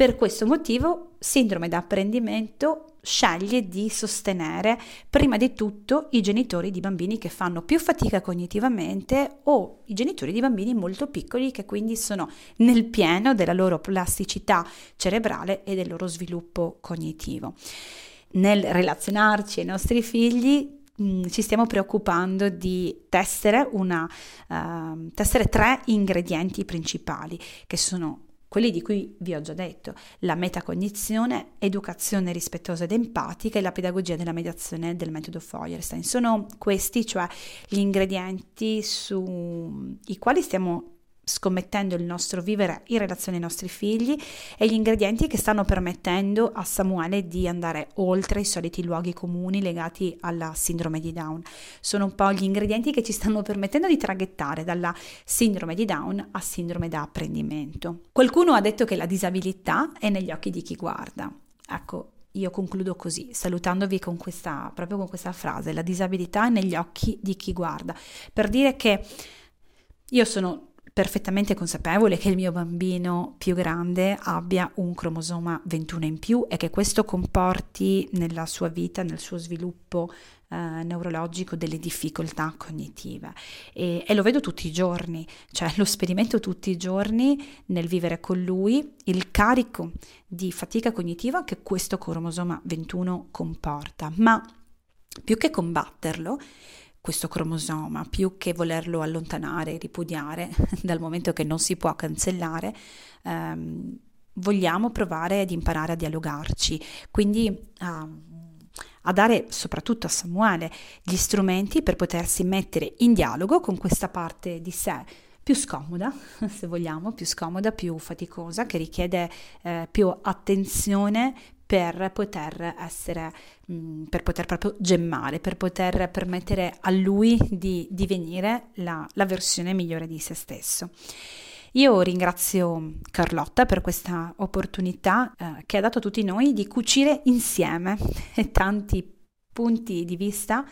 Per questo motivo, sindrome da apprendimento sceglie di sostenere prima di tutto i genitori di bambini che fanno più fatica cognitivamente o i genitori di bambini molto piccoli che quindi sono nel pieno della loro plasticità cerebrale e del loro sviluppo cognitivo. Nel relazionarci ai nostri figli mm, ci stiamo preoccupando di testare, una, uh, testare tre ingredienti principali che sono quelli di cui vi ho già detto, la metacognizione, educazione rispettosa ed empatica e la pedagogia della mediazione del metodo Feuerstein. Sono questi, cioè gli ingredienti sui quali stiamo scommettendo il nostro vivere in relazione ai nostri figli e gli ingredienti che stanno permettendo a Samuele di andare oltre i soliti luoghi comuni legati alla sindrome di Down. Sono un po' gli ingredienti che ci stanno permettendo di traghettare dalla sindrome di Down a sindrome da apprendimento. Qualcuno ha detto che la disabilità è negli occhi di chi guarda. Ecco, io concludo così, salutandovi con questa, proprio con questa frase, la disabilità è negli occhi di chi guarda, per dire che io sono perfettamente consapevole che il mio bambino più grande abbia un cromosoma 21 in più e che questo comporti nella sua vita, nel suo sviluppo eh, neurologico delle difficoltà cognitive. E, e, lo vedo tutti i giorni, cioè lo sperimento tutti i giorni nel vivere con lui il carico di fatica cognitiva che questo cromosoma 21 comporta, ma più che combatterlo, questo cromosoma, più che volerlo allontanare, ripudiare, dal momento che non si può cancellare, ehm, vogliamo provare ad imparare a dialogarci, quindi a, a dare soprattutto a Samuele gli strumenti per potersi mettere in dialogo con questa parte di sé più scomoda, se vogliamo, più scomoda, più faticosa, che richiede eh, più attenzione per poter essere, mm, per poter proprio gemmare, per poter permettere a lui di divenire la, la versione migliore di se stesso. Io ringrazio Carlotta per questa opportunità eh, che ha dato a tutti noi di cucire insieme tanti punti di vista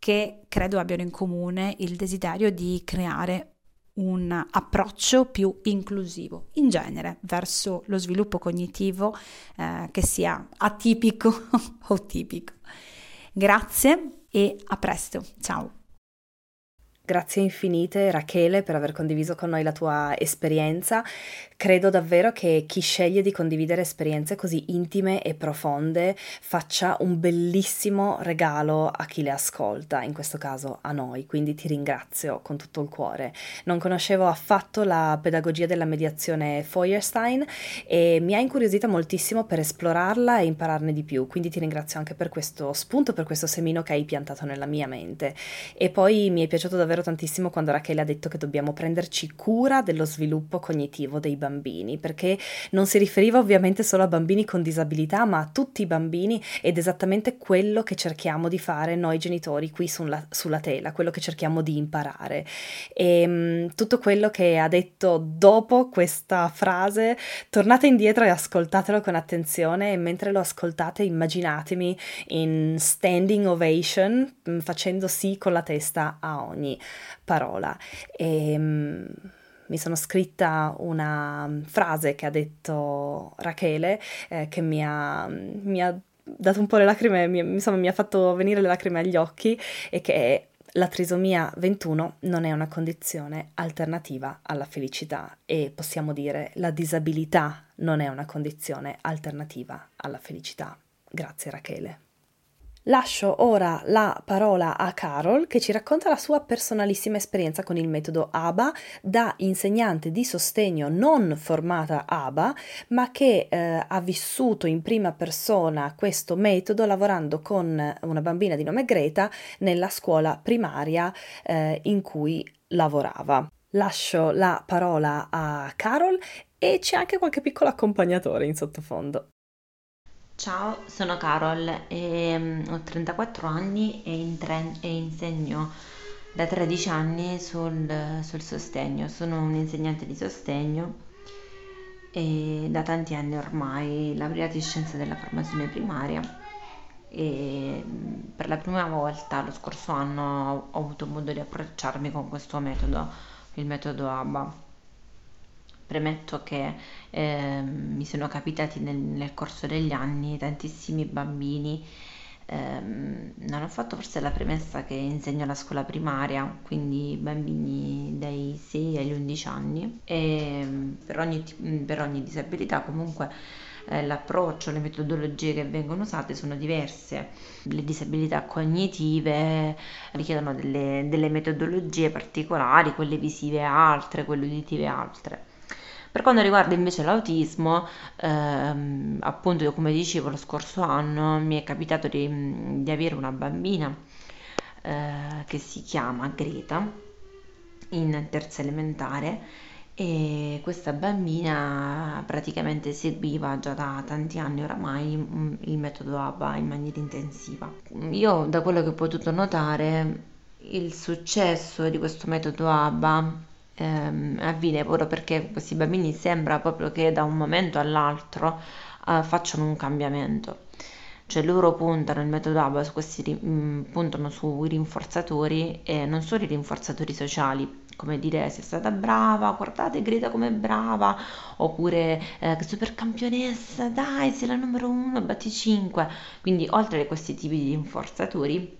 che credo abbiano in comune il desiderio di creare un approccio più inclusivo in genere verso lo sviluppo cognitivo eh, che sia atipico o tipico. Grazie e a presto, ciao. Grazie infinite Rachele per aver condiviso con noi la tua esperienza. Credo davvero che chi sceglie di condividere esperienze così intime e profonde faccia un bellissimo regalo a chi le ascolta, in questo caso a noi, quindi ti ringrazio con tutto il cuore. Non conoscevo affatto la pedagogia della mediazione Feuerstein e mi ha incuriosita moltissimo per esplorarla e impararne di più, quindi ti ringrazio anche per questo spunto, per questo semino che hai piantato nella mia mente. E poi mi è piaciuto davvero piacciono tantissimo quando Rachele ha detto che dobbiamo prenderci cura dello sviluppo cognitivo dei bambini, perché non si riferiva ovviamente solo a bambini con disabilità, ma a tutti i bambini ed esattamente quello che cerchiamo di fare noi genitori qui sulla, sulla tela, quello che cerchiamo di imparare. E um, tutto quello che ha detto dopo questa frase, tornate indietro e ascoltatelo con attenzione e mentre lo ascoltate immaginatemi in standing ovation, mm, facendo sì con la testa a ogni parola. E, um, mi sono scritta una frase che ha detto Rachele eh, che mi ha, mi ha, dato un po' le lacrime, mi, insomma mi ha fatto venire le lacrime agli occhi e che è la trisomia 21 non è una condizione alternativa alla felicità e possiamo dire la disabilità non è una condizione alternativa alla felicità. Grazie Rachele. Lascio ora la parola a Carol che ci racconta la sua personalissima esperienza con il metodo ABA da insegnante di sostegno non formata ABA ma che eh, ha vissuto in prima persona questo metodo lavorando con una bambina di nome Greta nella scuola primaria eh, in cui lavorava. Lascio la parola a Carol e c'è anche qualche piccolo accompagnatore in sottofondo. Ciao, sono Carol e mm, ho 34 anni e, intre- e insegno da 13 anni sul, sul sostegno. Sono un insegnante di sostegno e da tanti anni ormai laureata in scienze della formazione primaria e mm, per la prima volta lo scorso anno ho avuto modo di approcciarmi con questo metodo, il metodo ABA Premetto che eh, mi sono capitati nel, nel, corso degli anni tantissimi bambini. Eh, non ho fatto forse la premessa che insegno alla scuola primaria, quindi bambini dai 6 agli 11 anni e per ogni, per ogni disabilità comunque eh, l'approccio, le metodologie che vengono usate sono diverse. Le disabilità cognitive richiedono delle, delle metodologie particolari, quelle visive altre, quelle uditive altre. Per quanto riguarda invece l'autismo, ehm, appunto come dicevo lo scorso anno mi è capitato di, di avere una bambina eh, che si chiama Greta in terza elementare e questa bambina praticamente seguiva già da tanti anni oramai mm, il metodo ABA in maniera intensiva. Io da quello che ho potuto notare il successo di questo metodo ABA ehm, avviene proprio perché questi bambini sembra proprio che da un momento all'altro eh, facciano un cambiamento. Cioè loro puntano il metodo ABA su questi mm, puntano sui rinforzatori e non solo i rinforzatori sociali, come dire sei stata brava, guardate Greta come brava, oppure eh, super campionessa, dai sei la numero uno, batti 5. Quindi oltre a questi tipi di rinforzatori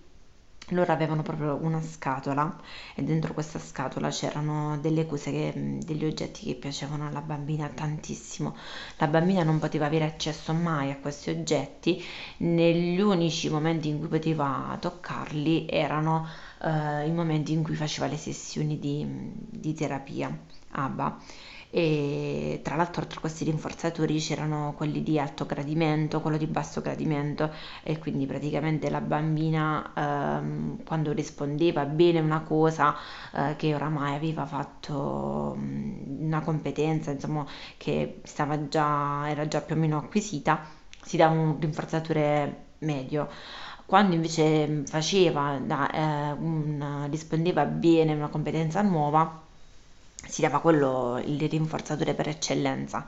loro avevano proprio una scatola e dentro questa scatola c'erano delle cose che, degli oggetti che piacevano alla bambina tantissimo. La bambina non poteva avere accesso mai a questi oggetti, negli unici momenti in cui poteva toccarli erano eh, i momenti in cui faceva le sessioni di, di terapia ABA e tra l'altro tra questi rinforzatori c'erano quelli di alto gradimento, quello di basso gradimento e quindi praticamente la bambina ehm, quando rispondeva bene una cosa eh, che oramai aveva fatto mm, una competenza insomma che già, era già più o meno acquisita si dava un rinforzatore medio. Quando invece faceva da, eh, un, rispondeva bene una competenza nuova si dava quello il rinforzatore per eccellenza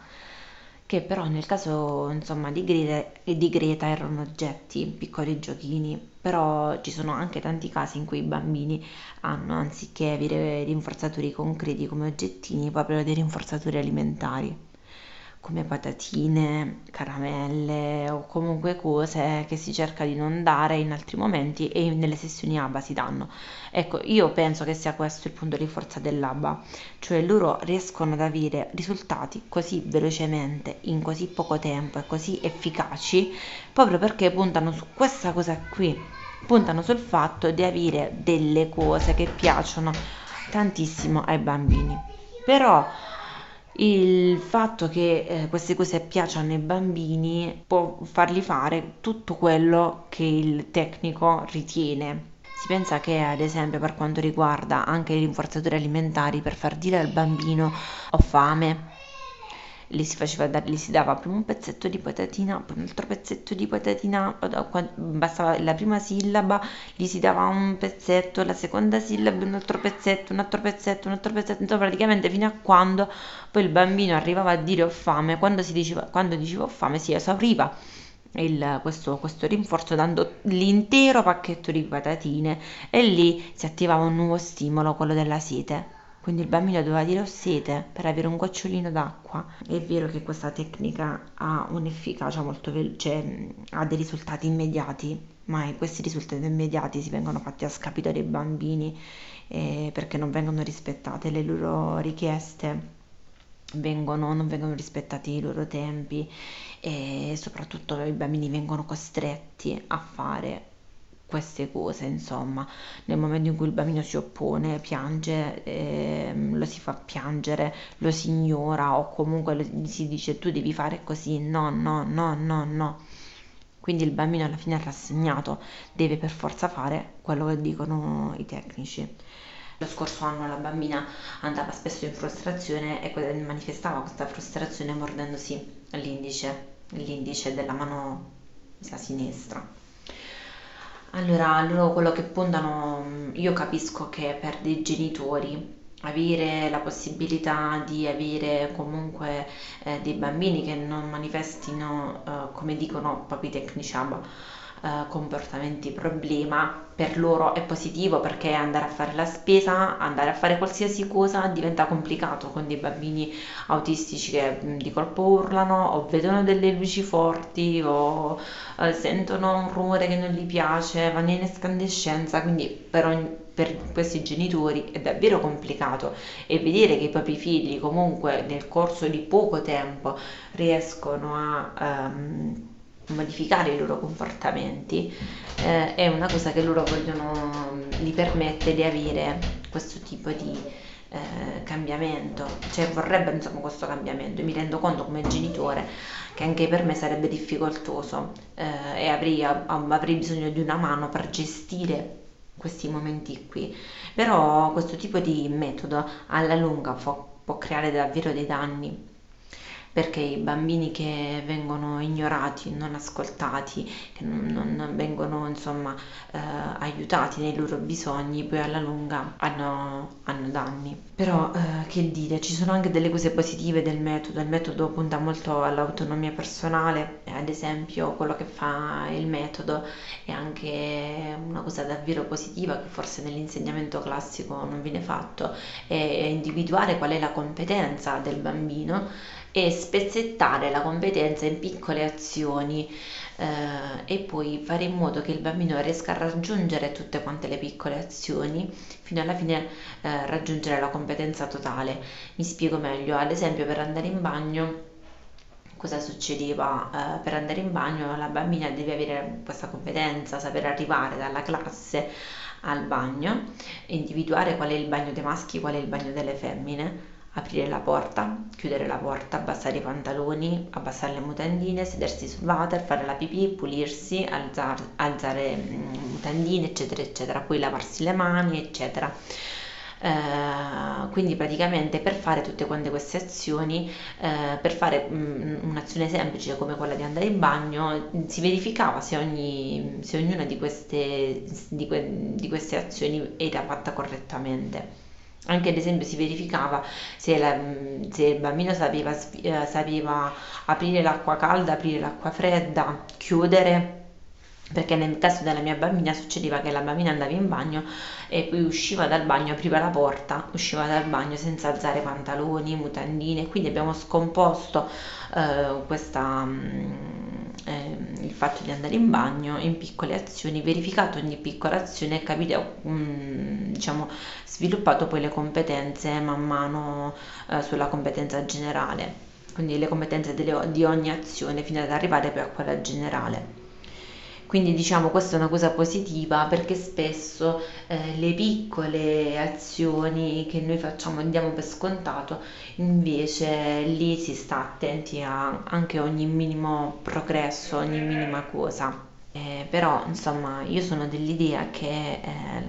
che però nel caso insomma di Greta, di Greta erano oggetti, piccoli giochini, però ci sono anche tanti casi in cui i bambini hanno anziché avere rinforzatori concreti come oggettini proprio dei rinforzatori alimentari come patatine, caramelle o comunque cose che si cerca di non dare in altri momenti e nelle sessioni ABA si danno. Ecco, io penso che sia questo il punto di forza dell'ABA, cioè loro riescono ad avere risultati così velocemente, in così poco tempo e così efficaci, proprio perché puntano su questa cosa qui, puntano sul fatto di avere delle cose che piacciono tantissimo ai bambini. Però il fatto che eh, queste cose piacciono ai bambini può fargli fare tutto quello che il tecnico ritiene. Si pensa che, ad esempio, per quanto riguarda anche i rinforzatori alimentari, per far dire al bambino ho fame, gli si, faceva gli si dava prima un pezzetto di patatina, poi un altro pezzetto di patatina, bastava la prima sillaba, gli si dava un pezzetto, la seconda sillaba un altro pezzetto, un altro pezzetto, un altro pezzetto, insomma praticamente fino a quando poi il bambino arrivava a dire ho fame, quando, si diceva, quando diceva ho fame si esauriva il, questo, questo rinforzo dando l'intero pacchetto di patatine e lì si attivava un nuovo stimolo, quello della sete. Quindi il bambino doveva dire ho sete per avere un gocciolino d'acqua. È vero che questa tecnica ha un'efficacia molto veloce, cioè ha dei risultati immediati, ma questi risultati immediati si vengono fatti a scapito dei bambini eh, perché non vengono rispettate le loro richieste. Vengono, non vengono rispettati i loro tempi e soprattutto i bambini vengono costretti a fare queste cose, insomma, nel momento in cui il bambino si oppone, piange, eh, lo si fa piangere, lo si ignora o comunque gli si dice tu devi fare così, no, no, no, no, no. Quindi il bambino alla fine è rassegnato, deve per forza fare quello che dicono i tecnici. Lo scorso anno la bambina andava spesso in frustrazione e manifestava questa frustrazione mordendosi l'indice, l'indice della mano sinistra. Allora, loro quello che puntano, io capisco che per dei genitori avere la possibilità di avere comunque eh, dei bambini che non manifestino, eh, come dicono proprio i tecnici ABA, eh, comportamenti problema per loro è positivo perché andare a fare la spesa, andare a fare qualsiasi cosa diventa complicato. Con dei bambini autistici che di colpo urlano o vedono delle luci forti o eh, sentono un rumore che non gli piace, vanno in escandescenza, quindi per, ogni, per questi genitori è davvero complicato. E vedere che i propri figli comunque nel corso di poco tempo riescono a... Um, modificare i loro comportamenti eh, è una cosa che loro vogliono, gli permette di avere questo tipo di eh, cambiamento, cioè vorrebbe insomma questo cambiamento. E mi rendo conto come genitore che anche per me sarebbe difficoltoso eh, e avrei, avrei bisogno di una mano per gestire questi momenti qui, però questo tipo di metodo alla lunga può, può creare davvero dei danni perché i bambini che vengono ignorati, non ascoltati, che non, non vengono insomma eh, aiutati nei loro bisogni, poi alla lunga hanno, hanno danni. Però eh, che dire, ci sono anche delle cose positive del metodo, il metodo punta molto all'autonomia personale, ad esempio quello che fa il metodo è anche una cosa davvero positiva che forse nell'insegnamento classico non viene fatto, è individuare qual è la competenza del bambino e spezzettare la competenza in piccole azioni eh, e poi fare in modo che il bambino riesca a raggiungere tutte quante le piccole azioni fino alla fine eh, raggiungere la competenza totale. Mi spiego meglio, ad esempio per andare in bagno cosa succedeva? Eh, per andare in bagno la bambina deve avere questa competenza sapere arrivare dalla classe al bagno individuare qual è il bagno dei maschi qual è il bagno delle femmine aprire la porta, chiudere la porta, abbassare i pantaloni, abbassare le mutandine, sedersi sul water, fare la pipì, pulirsi, alzare, alzare mm, mutandine, eccetera, eccetera, poi lavarsi le mani, eccetera. Uh, quindi praticamente per fare tutte quante queste azioni, uh, per fare um, un'azione semplice come quella di andare in bagno, si verificava se, ogni, se ognuna di queste, di, que, di queste azioni era fatta correttamente. Anche ad esempio si verificava se, la, se il bambino sapeva, eh, sapeva aprire l'acqua calda, aprire l'acqua fredda, chiudere perché nel caso della mia bambina succedeva che la bambina andava in bagno e poi usciva dal bagno, apriva la porta, usciva dal bagno senza alzare pantaloni, mutandine, quindi abbiamo scomposto eh, questa, eh, il fatto di andare in bagno in piccole azioni, verificato ogni piccola azione e capito, um, diciamo, sviluppato poi le competenze man mano eh, sulla competenza generale, quindi le competenze delle, di ogni azione fino ad arrivare poi a quella generale. Quindi diciamo questa è una cosa positiva perché spesso eh, le piccole azioni che noi facciamo diamo per scontato, invece lì si sta attenti a anche ogni minimo progresso, ogni minima cosa. Eh, però insomma io sono dell'idea che eh,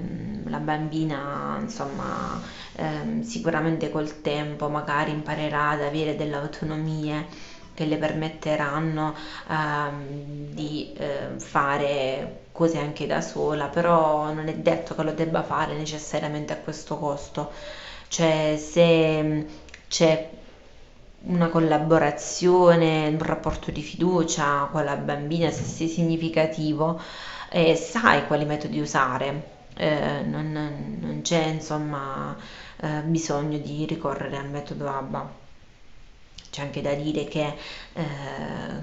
la bambina insomma eh, sicuramente col tempo magari imparerà ad avere delle autonomie che le permetteranno ehm, di eh, fare cose anche da sola, però non è detto che lo debba fare necessariamente a questo costo. Cioè, se c'è una collaborazione, un rapporto di fiducia con la bambina, se sei significativo, eh, sai quali metodi usare. Eh, non, non, c'è insomma eh, bisogno di ricorrere al metodo ABBA. C'è anche da dire che eh,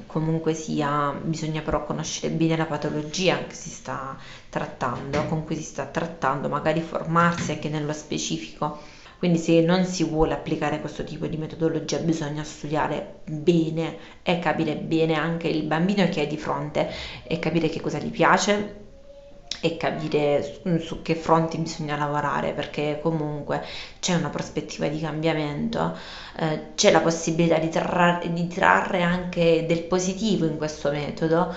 comunque sia, bisogna però conoscere bene la patologia che si sta trattando, con cui si sta trattando, magari formarsi anche nello specifico. Quindi se non si vuole applicare questo tipo di metodologia bisogna studiare bene e capire bene anche il bambino che hai di fronte e capire che cosa gli piace, e capire su, su, che fronti bisogna lavorare perché comunque c'è una prospettiva di cambiamento, eh, c'è la possibilità di, tra- di trarre anche del positivo in questo metodo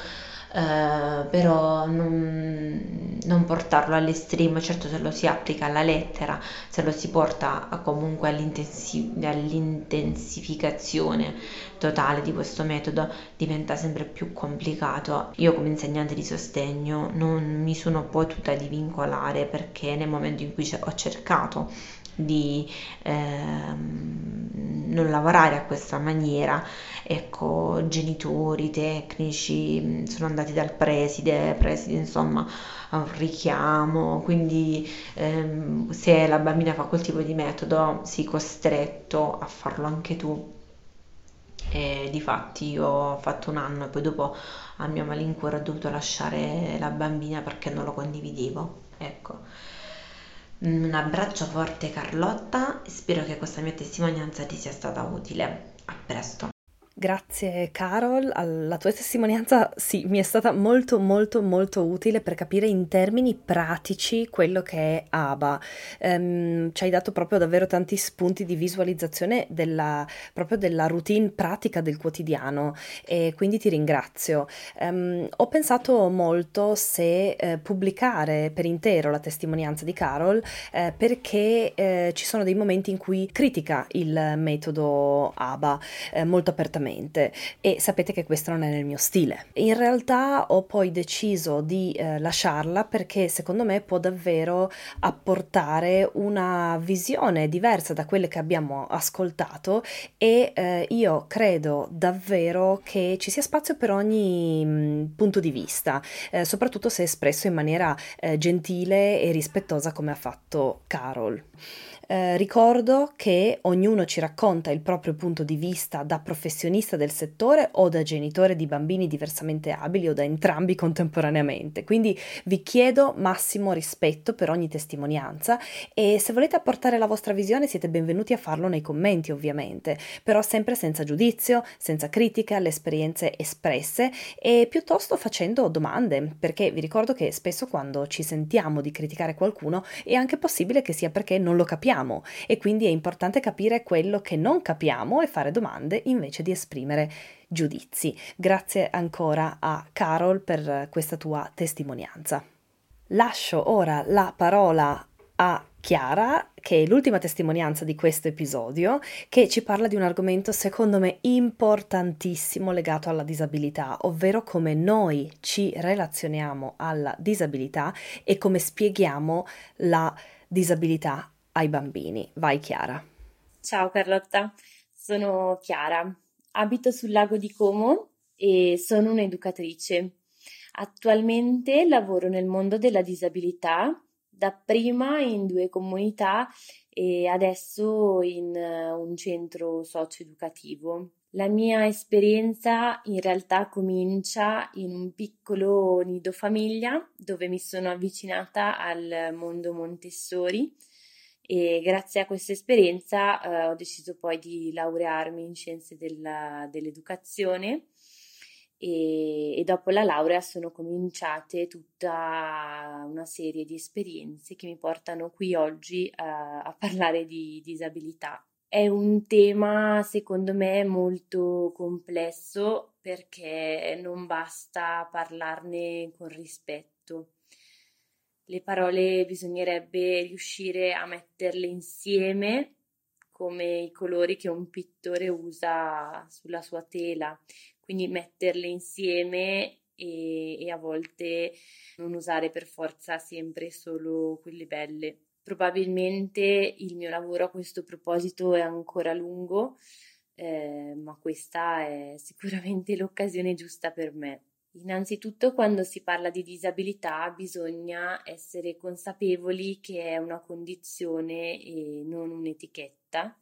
eh, però non, non, portarlo all'estremo, certo se lo si applica alla lettera, se lo si porta comunque all'intensi- all'intensificazione totale di questo metodo diventa sempre più complicato. Io come insegnante di sostegno non mi sono potuta divincolare perché nel momento in cui ho cercato di ehm, non lavorare a questa maniera. Ecco, genitori, tecnici, mm, sono andati dal preside, preside insomma ha un richiamo, quindi ehm, se la bambina fa quel tipo di metodo sei costretto a farlo anche tu. E difatti io ho fatto un anno e poi dopo a mio malincuore ho dovuto lasciare la bambina perché non lo condividevo. Ecco. Un abbraccio forte Carlotta spero che questa mia testimonianza ti sia stata utile. A presto. Grazie Carol, la tua testimonianza sì, mi è stata molto molto molto utile per capire in termini pratici quello che è ABA. Um, ci hai dato proprio davvero tanti spunti di visualizzazione della, proprio della routine pratica del quotidiano e quindi ti ringrazio. Um, ho pensato molto se eh, pubblicare per intero la testimonianza di Carol eh, perché eh, ci sono dei momenti in cui critica il metodo ABA eh, molto apertamente completamente e sapete che questo non è nel mio stile. In realtà ho poi deciso di eh, lasciarla perché secondo me può davvero apportare una visione diversa da quelle che abbiamo ascoltato e eh, io credo davvero che ci sia spazio per ogni mh, mm, punto di vista, eh, soprattutto se espresso in maniera eh, gentile e rispettosa come ha fatto Carol. Eh, ricordo che ognuno ci racconta il proprio punto di vista da professionista del settore o da genitore di bambini diversamente abili o da entrambi contemporaneamente. Quindi vi chiedo massimo rispetto per ogni testimonianza e se volete apportare la vostra visione siete benvenuti a farlo nei commenti ovviamente, però sempre senza giudizio, senza critica alle esperienze espresse e piuttosto facendo domande, perché vi ricordo che spesso quando ci sentiamo di criticare qualcuno è anche possibile che sia perché non lo capiamo capiamo e quindi è importante capire quello che non capiamo e fare domande invece di esprimere giudizi. Grazie ancora a Carol per questa tua testimonianza. Lascio ora la parola a Chiara, che è l'ultima testimonianza di questo episodio, che ci parla di un argomento secondo me importantissimo legato alla disabilità, ovvero come noi ci relazioniamo alla disabilità e come spieghiamo la disabilità ai bambini. Vai Chiara. Ciao Carlotta, sono Chiara, abito sul lago di Como e sono un'educatrice. Attualmente lavoro nel mondo della disabilità, dapprima in due comunità e adesso in eh, un centro socio-educativo. La mia esperienza in realtà comincia in un piccolo nido famiglia dove mi sono avvicinata al mondo Montessori e grazie a questa esperienza eh, ho deciso poi di laurearmi in scienze della, dell'educazione e, e, dopo la laurea sono cominciate tutta una serie di esperienze che mi portano qui oggi uh, a parlare di disabilità. È un tema, secondo me, molto complesso perché non basta parlarne con rispetto. Le parole bisognerebbe riuscire a metterle insieme come i colori che un pittore usa sulla sua tela, quindi metterle insieme e, e a volte non usare per forza sempre solo quelle belle. Probabilmente il mio lavoro a questo proposito è ancora lungo, eh, ma questa è sicuramente l'occasione giusta per me. Innanzitutto, quando si parla di disabilità, bisogna essere consapevoli che è una condizione e non un'etichetta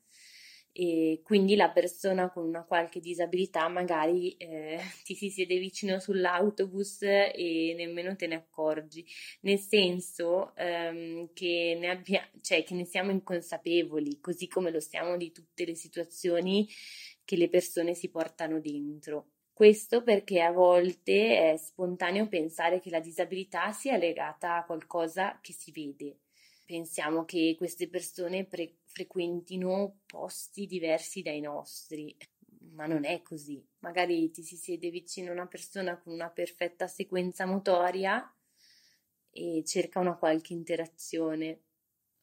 e quindi la persona con una qualche disabilità magari eh, ti si siede vicino sull'autobus e nemmeno te ne accorgi, nel senso ehm, che, ne abbia, cioè, che ne siamo inconsapevoli, così come lo siamo di tutte le situazioni che le persone si portano dentro. Questo perché a volte è spontaneo pensare che la disabilità sia legata a qualcosa che si vede pensiamo che queste persone pre- frequentino posti diversi dai nostri, ma non è così. Magari ti si siede vicino una persona con una perfetta sequenza motoria e cerca una qualche interazione.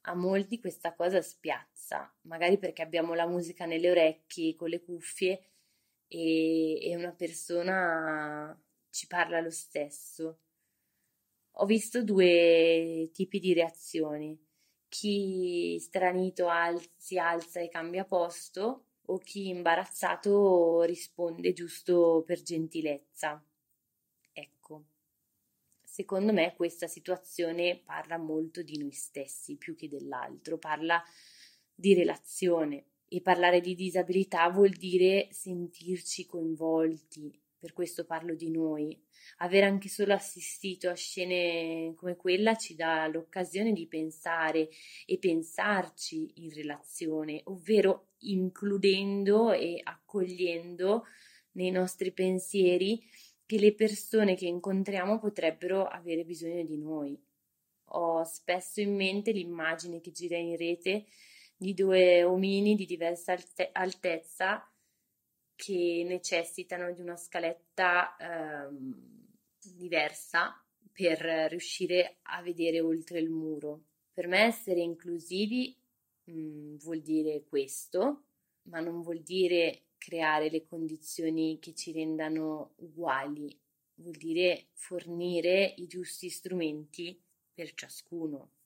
A molti questa cosa spiazza, magari perché abbiamo la musica nelle orecchie con le cuffie e, e una persona ci parla lo stesso ho visto due tipi di reazioni. Chi stranito al- si alza e cambia posto o chi imbarazzato risponde giusto per gentilezza. Ecco, secondo me questa situazione parla molto di noi stessi più che dell'altro, parla di relazione e parlare di disabilità vuol dire sentirci coinvolti, per questo parlo di noi. Aver anche solo assistito a scene come quella ci dà l'occasione di pensare e pensarci in relazione, ovvero includendo e accogliendo nei nostri pensieri che le persone che incontriamo potrebbero avere bisogno di noi. Ho spesso in mente l'immagine che gira in rete di due omini di diversa alte- altezza che necessitano di una scaletta ehm, diversa per riuscire a vedere oltre il muro. Per me essere inclusivi mh, mm, vuol dire questo, ma non vuol dire creare le condizioni che ci rendano uguali, vuol dire fornire i giusti strumenti per ciascuno.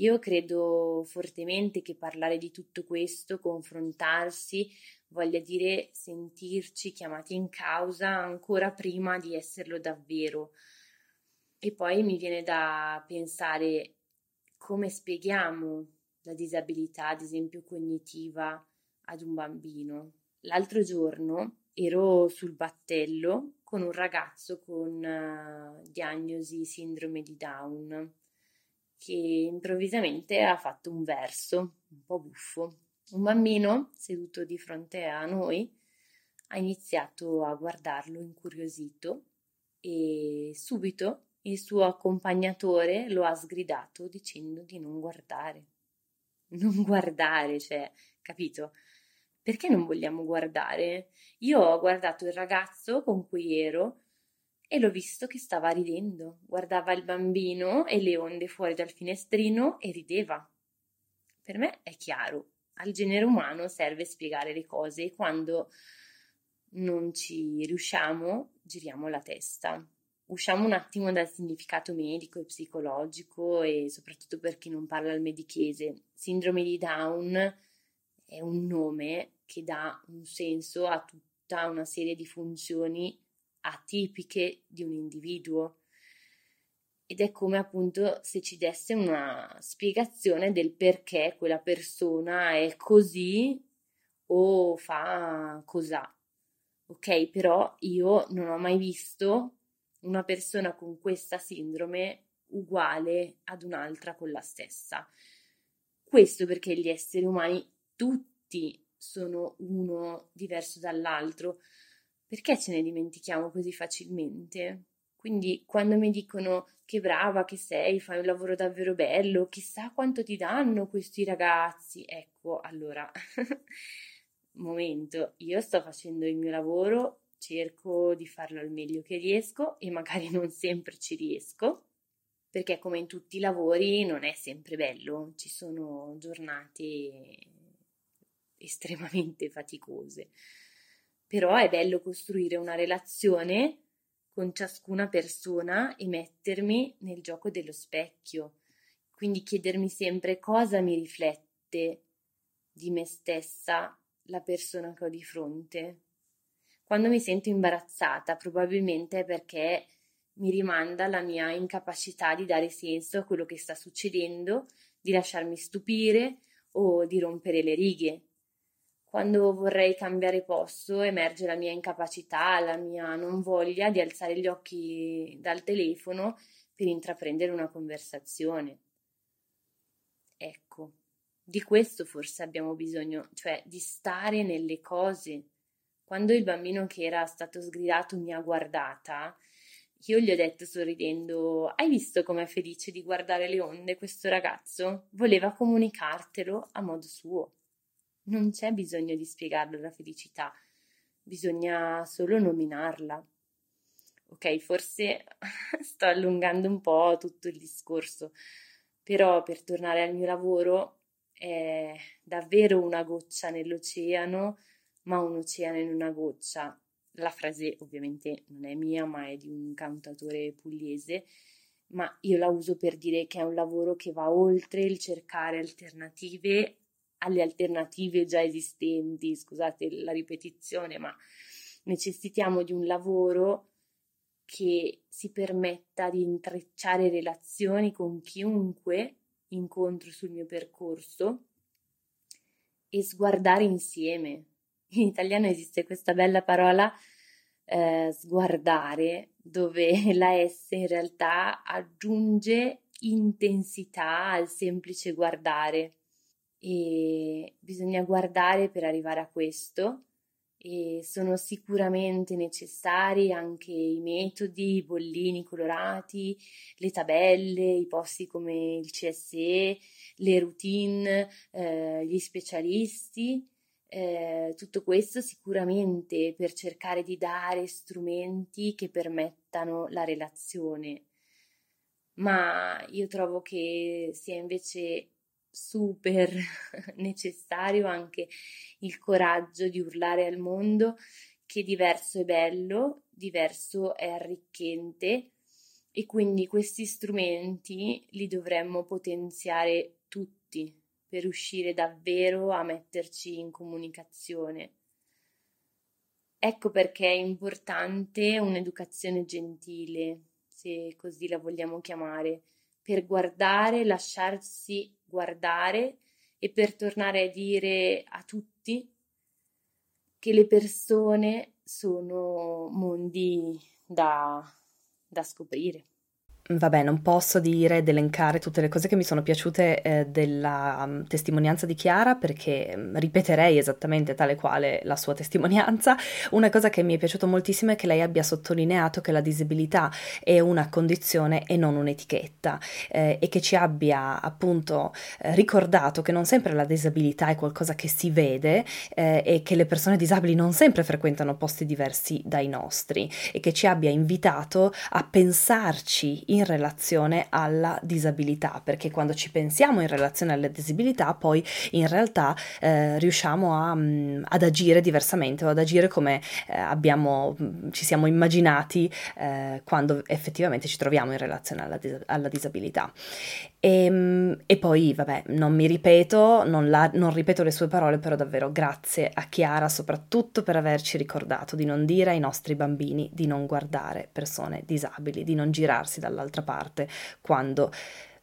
Io credo fortemente che parlare di tutto questo, confrontarsi, voglia dire sentirci chiamati in causa ancora prima di esserlo davvero. E poi mi viene da pensare come spieghiamo la disabilità, ad esempio cognitiva, ad un bambino. L'altro giorno ero sul battello con un ragazzo con uh, diagnosi sindrome di Down che improvvisamente ha fatto un verso un po' buffo un bambino seduto di fronte a noi ha iniziato a guardarlo incuriosito e subito il suo accompagnatore lo ha sgridato dicendo di non guardare. Non guardare, cioè, capito? Perché non vogliamo guardare? Io ho guardato il ragazzo con cui ero e l'ho visto che stava ridendo. Guardava il bambino e le onde fuori dal finestrino e rideva. Per me è chiaro, al genere umano serve spiegare le cose e quando non ci riusciamo giriamo la testa. Usciamo un attimo dal significato medico e psicologico e soprattutto per chi non parla il medichese. Sindrome di Down è un nome che dà un senso a tutta una serie di funzioni atipiche di un individuo ed è come appunto se ci desse una spiegazione del perché quella persona è così o fa cos'ha. Ok, però io non ho mai visto una persona con questa sindrome uguale ad un'altra con la stessa. Questo perché gli esseri umani tutti sono uno diverso dall'altro. Perché ce ne dimentichiamo così facilmente? Quindi quando mi dicono che brava che sei, fai un lavoro davvero bello, chissà quanto ti danno questi ragazzi, ecco, allora, momento, io sto facendo il mio lavoro, cerco di farlo al meglio che riesco e magari non sempre ci riesco, perché come in tutti i lavori non è sempre bello, ci sono giornate estremamente faticose. Però è bello costruire una relazione con ciascuna persona e mettermi nel gioco dello specchio, quindi chiedermi sempre cosa mi riflette di me stessa la persona che ho di fronte. Quando mi sento imbarazzata, probabilmente è perché mi rimanda la mia incapacità di dare senso a quello che sta succedendo, di lasciarmi stupire o di rompere le righe. Quando vorrei cambiare posto emerge la mia incapacità, la mia non voglia di alzare gli occhi dal telefono per intraprendere una conversazione. Ecco, di questo forse abbiamo bisogno, cioè di stare nelle cose. Quando il bambino che era stato sgridato mi ha guardata, io gli ho detto sorridendo: Hai visto com'è felice di guardare le onde questo ragazzo? Voleva comunicartelo a modo suo. Non c'è bisogno di spiegarlo la felicità, bisogna solo nominarla. Ok, forse sto allungando un po' tutto il discorso, però per tornare al mio lavoro è davvero una goccia nell'oceano, ma un oceano in una goccia la frase ovviamente non è mia, ma è di un cantatore pugliese, ma io la uso per dire che è un lavoro che va oltre il cercare alternative alle alternative già esistenti, scusate la ripetizione, ma necessitiamo di un lavoro che si permetta di intrecciare relazioni con chiunque incontro sul mio percorso e sguardare insieme, in italiano esiste questa bella parola eh, sguardare, dove la S in realtà aggiunge intensità al semplice guardare e bisogna guardare per arrivare a questo e sono sicuramente necessari anche i metodi, i bollini colorati, le tabelle, i posti come il CSE, le routine, eh, gli specialisti eh, tutto questo sicuramente per cercare di dare strumenti che permettano la relazione, ma io trovo che sia invece super necessario anche il coraggio di urlare al mondo che diverso è bello, diverso è arricchente e quindi questi strumenti li dovremmo potenziare tutti per riuscire davvero a metterci in comunicazione. Ecco perché è importante un'educazione gentile, se così la vogliamo chiamare, per guardare, lasciarsi guardare e per tornare a dire a tutti che le persone sono mondi da, da scoprire. Vabbè, non posso dire ed elencare tutte le cose che mi sono piaciute eh, della um, testimonianza di Chiara perché um, ripeterei esattamente tale quale la sua testimonianza. Una cosa che mi è piaciuto moltissimo è che lei abbia sottolineato che la disabilità è una condizione e non un'etichetta eh, e che ci abbia appunto eh, ricordato che non sempre la disabilità è qualcosa che si vede eh, e che le persone disabili non sempre frequentano posti diversi dai nostri e che ci abbia invitato a pensarci in in relazione alla disabilità, perché quando ci pensiamo in relazione alla disabilità, poi in realtà eh, riusciamo a, mm, ad agire diversamente o ad agire come eh, abbiamo, mm, ci siamo immaginati eh, quando effettivamente ci troviamo in relazione alla, dis- alla disabilità. E, ehm, e, poi, vabbè, non mi ripeto, non, la, non ripeto le sue parole, però davvero grazie a Chiara soprattutto per averci ricordato di non dire ai nostri bambini di non guardare persone disabili, di non girarsi dall'altra parte quando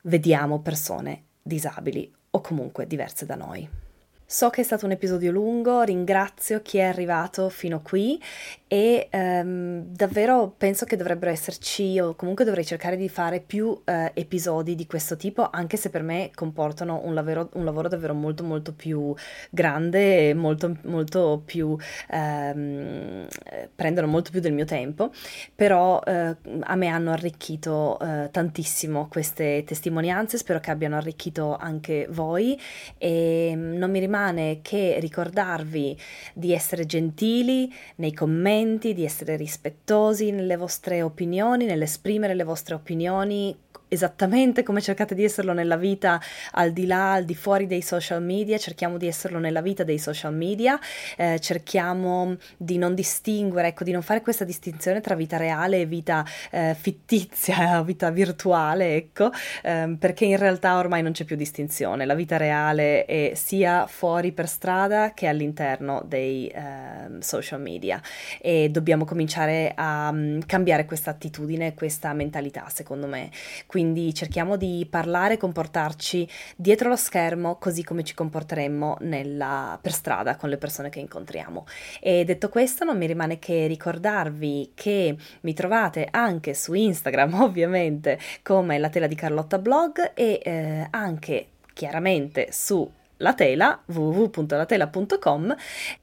vediamo persone disabili o comunque diverse da noi. So che è stato un episodio lungo, ringrazio chi è arrivato fino qui e ehm, davvero penso che dovrebbero esserci o comunque dovrei cercare di fare più eh, episodi di questo tipo anche se per me comportano un lavoro, un lavoro davvero molto molto più grande e molto, molto più ehm, prendono molto più del mio tempo però eh, a me hanno arricchito eh, tantissimo queste testimonianze spero che abbiano arricchito anche voi e non mi rimane rimane che ricordarvi di essere gentili nei commenti, di essere rispettosi nelle vostre opinioni, nell'esprimere le vostre opinioni esattamente come cercate di esserlo nella vita al di là, al di fuori dei social media, cerchiamo di esserlo nella vita dei social media, eh, cerchiamo di non distinguere, ecco, di non fare questa distinzione tra vita reale e vita eh, fittizia, vita virtuale, ecco, ehm, perché in realtà ormai non c'è più distinzione, la vita reale è sia fuori per strada che all'interno dei eh, social media e dobbiamo cominciare a um, cambiare questa attitudine, questa mentalità, secondo me. Quindi cerchiamo di parlare e comportarci dietro lo schermo così come ci comporteremmo nella, per strada con le persone che incontriamo. E detto questo non mi rimane che ricordarvi che mi trovate anche su Instagram ovviamente come la tela di Carlotta blog e eh, anche chiaramente su la tela www.latela.com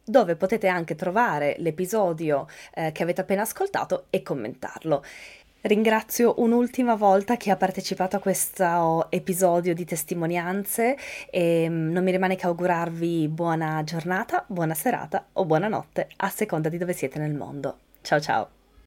dove potete anche trovare l'episodio eh, che avete appena ascoltato e commentarlo. Ringrazio un'ultima volta chi ha partecipato a questo episodio di testimonianze e mm, non mi rimane che augurarvi buona giornata, buona serata o buonanotte a seconda di dove siete nel mondo. Ciao ciao!